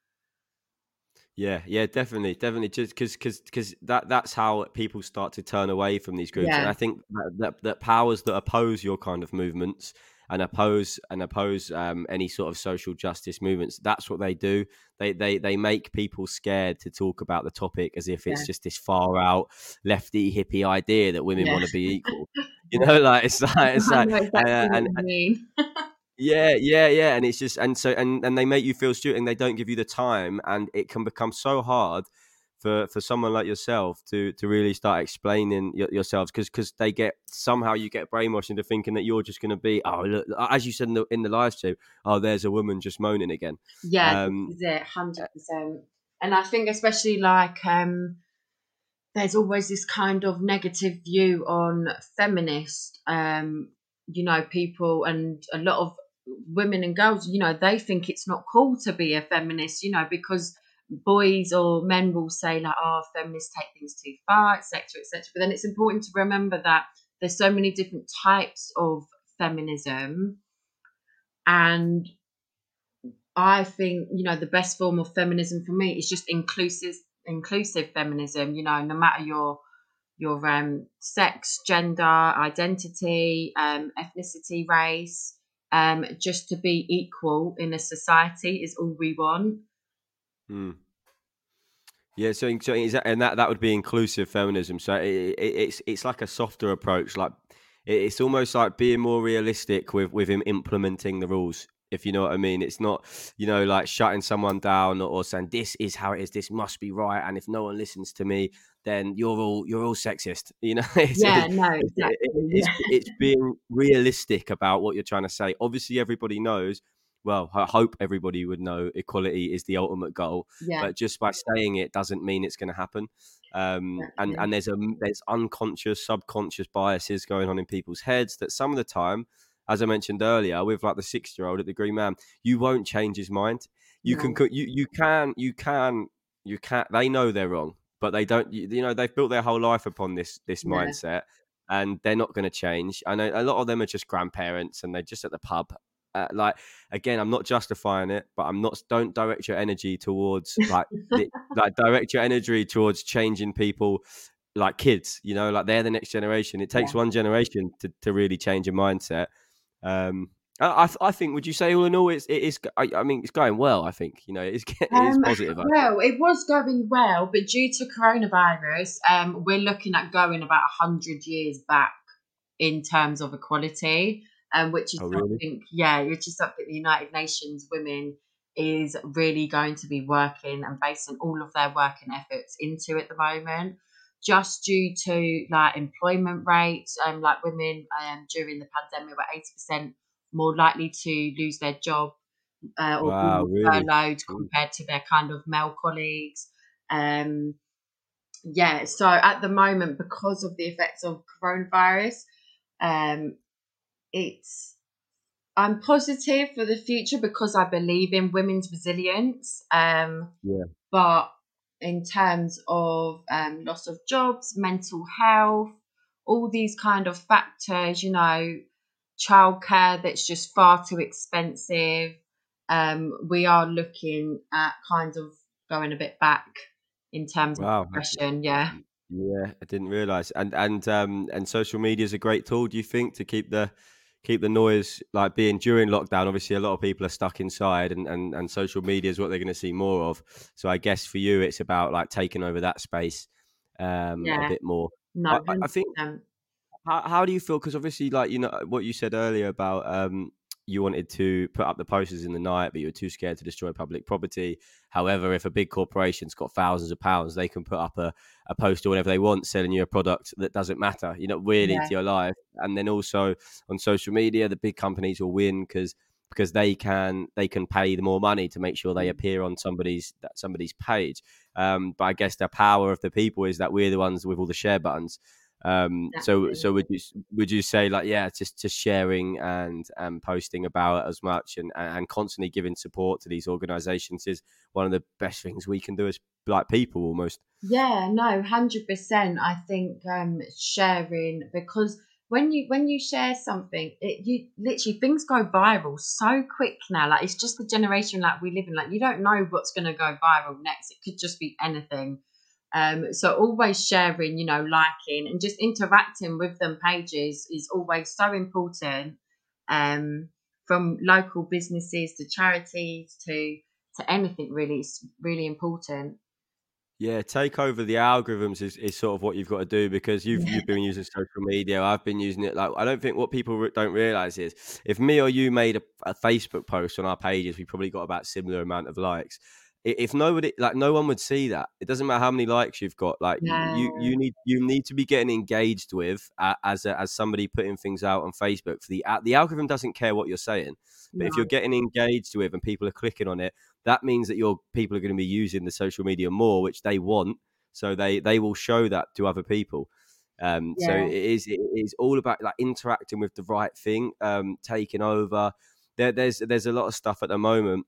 Yeah, yeah, definitely, definitely. Just because, because, because that that's how people start to turn away from these groups, and I think that, that that powers that oppose your kind of movements and oppose and oppose um, any sort of social justice movements. That's what they do. They they they make people scared to talk about the topic as if it's Yeah. just this far out lefty hippie idea that women Yeah. want to be equal. You know, like it's like it's like know exactly uh, and mean. Yeah, yeah, yeah, and it's just and so and and they make you feel stupid, and they don't give you the time, and it can become so hard for for someone like yourself to to really start explaining y- yourselves because because they get somehow you get brainwashed into thinking that you're just going to be oh look as you said in the in the live stream oh there's a woman just moaning again Yeah, Um, is it, hundred percent. And I think especially like um there's always this kind of negative view on feminist um you know people and a lot of women and girls you know they think it's not cool to be a feminist you know because boys or men will say like oh feminists take things too far etc etc but then it's important to remember that there's so many different types of feminism and I think you know the best form of feminism for me is just inclusive inclusive feminism. You know, no matter your your um, sex, gender, identity, um, ethnicity, race, um, just to be equal in a society is all we want. Hmm. Yeah, so, so is that, and that that would be inclusive feminism. So it, it, it's it's like a softer approach. Like it, it's almost like being more realistic with with him implementing the rules. If you know what I mean, it's not you know like shutting someone down or, or saying this is how it is. This must be right. And if no one listens to me, then you're all you're all sexist. You know, it's, Yeah, it's, no, it's, exactly. it's, it's being realistic about what you're trying to say. Obviously, everybody knows. Well, I hope everybody would know equality is the ultimate goal yeah, but just by saying it doesn't mean it's going to happen. Um, and and there's a there's unconscious, subconscious biases going on in people's heads that some of the time, as I mentioned earlier, with like the six year old at the Green Man, you won't change his mind. You can No. co- you you can you can you can they know they're wrong, but they don't. You, you know they've built their whole life upon this this Yeah. mindset, and they're not going to change. I know a lot of them are just grandparents and they're just at the pub. Uh, like again, I'm not justifying it, but I'm not. Don't direct your energy towards like the, like direct your energy towards changing people like kids you know like they're the next generation it takes Yeah. one generation to, to really change a mindset um I, I- think would you say all in all it's it is I, I mean it's going well I think you know it is it is Um, positive I- Well, it was going well, but due to coronavirus, um, we're looking at going about hundred years back in terms of equality, um, which is Oh, really? something, yeah, which is something the United Nations Women is really going to be working and basing all of their work and efforts into at the moment. Just due to like employment rates, um, like women um, during the pandemic were eighty percent more likely to lose their job uh, or Wow, be furloughed Mm. compared to their kind of male colleagues. Um, yeah, so at the moment, because of the effects of coronavirus, um, it's I'm positive for the future because I believe in women's resilience. Um, Yeah. But in terms of um, loss of jobs, mental health, all these kind of factors, you know, childcare that's just far too expensive. Um, we are looking at kind of going a bit back in terms Wow. of progression. Yeah. yeah I didn't realize and and um and social media is a great tool do you think to keep the keep the noise like being during lockdown obviously a lot of people are stuck inside and and, and social media is what they're going to see more of so I guess for you it's about like taking over that space um a bit more No, I, I- think 100%. how, how do you feel? Because obviously, like you know what you said earlier about um, you wanted to put up the posters in the night, but you were too scared to destroy public property. However, if a big corporation's got thousands of pounds, they can put up a, a poster whenever they want, selling you a product that doesn't matter. You're not really Yeah. to your life. And then also on social media, the big companies will win because because they can they can pay the more money to make sure they Mm. appear on somebody's that somebody's page. Um, but I guess the power of the people is that we're the ones with all the share buttons. Um, so so would you would you say like yeah, just just sharing and and posting about it as much and and constantly giving support to these organisations is one of the best things we can do as like people almost. Yeah, no, hundred percent. I think um sharing because when you when you share something, it you literally things go viral so quick now. Like it's just the generation like we live in. Like you don't know what's gonna go viral next. It could just be anything. Um, so always sharing, you know, liking and just interacting with them pages is always so important. Um, from local businesses to charities to to anything really, it's really important. Yeah, take over the algorithms is, is sort of what you've got to do because you've you've been using social media. I've been using it. Like I don't think what people don't realize is if me or you made a, a Facebook post on our pages, we probably got about similar amount of likes. If nobody like no one would see that. It doesn't matter how many likes you've got. Like y- you you need you need to be getting engaged with uh, as a, as somebody putting things out on Facebook. For the the algorithm doesn't care what you're saying, but if you're getting engaged with and people are clicking on it, that means that your people are going to be using the social media more, which they want. So they they will show that to other people. Um, So it is it is all about like interacting with the right thing, um, taking over. There, there's there's a lot of stuff at the moment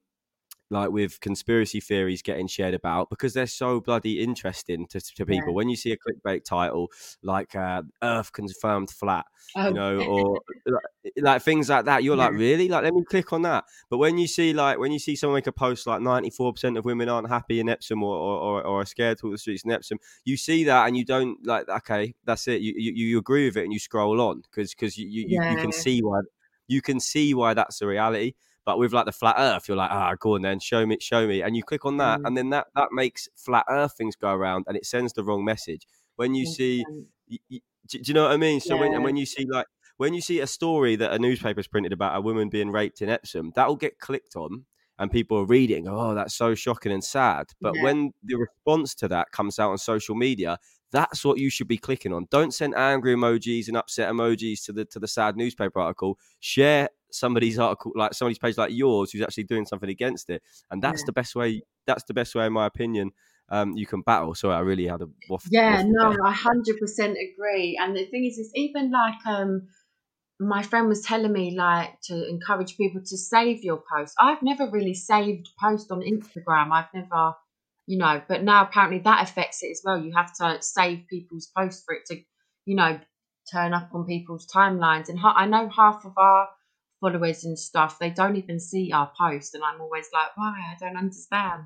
like with conspiracy theories getting shared about because they're so bloody interesting to, to people. Yeah. When you see a clickbait title like uh, "Earth confirmed flat," Oh, you know, or like, like things like that, you're like, really? Like, let me click on that. But when you see like when you see someone make a post like 94% of women aren't happy in Epsom or or, or, are scared to walk the streets in Epsom, you see that and you don't like, okay, that's it. You you, you agree with it and you scroll on because because you, you, you, you can see why you can see why that's a reality. But with like the flat Earth, you're like, ah, go on then, show me, show me, and you click on that, Mm. and then that that makes flat Earth things go around, and it sends the wrong message. When you see, Um, y- y- do, you know what I mean? So when and when you see like when you see a story that a newspaper's printed about a woman being raped in Epsom, that will get clicked on, and people are reading. Oh, that's so shocking and sad. But Yeah. when the response to that comes out on social media, that's what you should be clicking on. Don't send angry emojis and upset emojis to the to the sad newspaper article. Share somebody's article, like somebody's page like yours, who's actually doing something against it, and that's Yeah. the best way. That's the best way, in my opinion. Um, you can battle. So I really had a. Yeah, waffle no, there. I hundred percent agree. And the thing is, it's even like um, my friend was telling me like to encourage people to save your post. I've never really saved posts on Instagram. I've never, you know, but now apparently that affects it as well. You have to save people's posts for it to, you know, turn up on people's timelines. And I know half of our followers and stuff they don't even see our post, and I'm always like, why? I don't understand.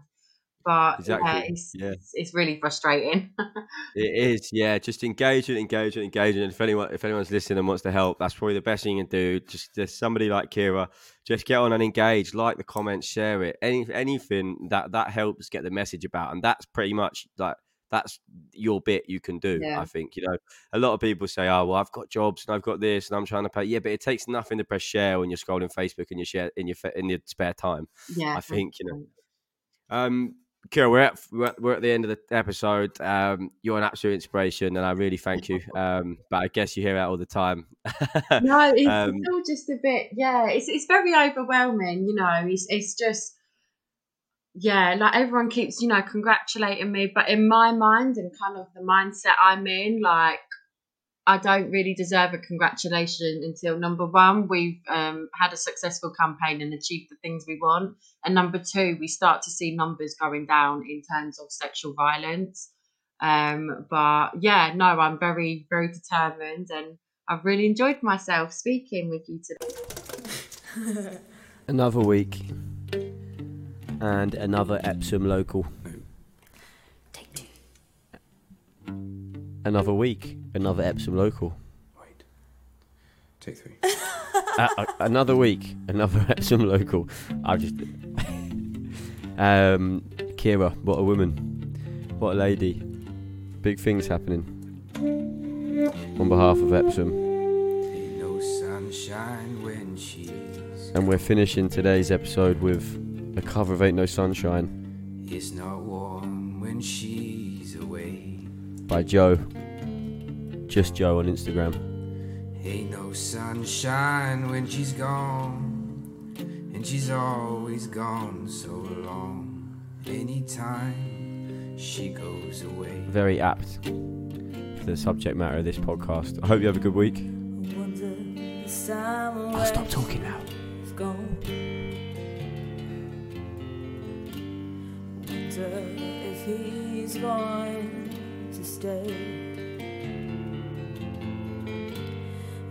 But yeah, Exactly, it's, yeah. it's it's really frustrating. It is, yeah. Just engage it, engage it, engage. And if anyone, if anyone's listening and wants to help, that's probably the best thing you can do. Just, just somebody like Kira, just get on and engage, like the comments, share it. Any, anything that that helps get the message about, and that's pretty much like that's your bit you can do. Yeah. I think you know a lot of people say, "Oh, well, I've got jobs and I've got this and I'm trying to pay." Yeah, but it takes nothing to press share when you're scrolling Facebook and you share in your in your spare time. Yeah, I think you know. 100%. Um, Kira, we're at we're at, we're at the end of the episode. Um, you're an absolute inspiration, and I really thank you. Um, but I guess you hear that all the time. No, it's, Um, it's all just a bit. Yeah, it's it's very overwhelming. You know, it's it's just. Yeah, like everyone keeps, you know, congratulating me, but in my mind and kind of the mindset I'm in, like I don't really deserve a congratulation until number one, we've um, had a successful campaign and achieved the things we want, and number two, we start to see numbers going down in terms of sexual violence. Um, but yeah, no, I'm very, very determined, and I've really enjoyed myself speaking with you today. another week, and another Epsom local. Another week, another Epsom local. Wait. Take three. uh, uh, another week, another Epsom local. I just. um, Kira, what a woman, what a lady. Big things happening. On behalf of Epsom, no sunshine when she's. and we're finishing today's episode with a cover of Ain't No Sunshine It's not warm when she's away. by Joe. Just Joe on Instagram. Ain't no sunshine when she's gone. And she's always gone so long. Anytime she goes away. Very apt for the subject matter of this podcast. I hope you have a good week. I'll oh, stop talking now. Wonder if he's going to stay.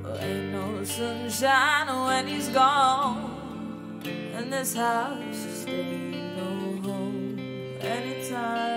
Well, ain't no sunshine when he's gone, and this house just ain't no home anytime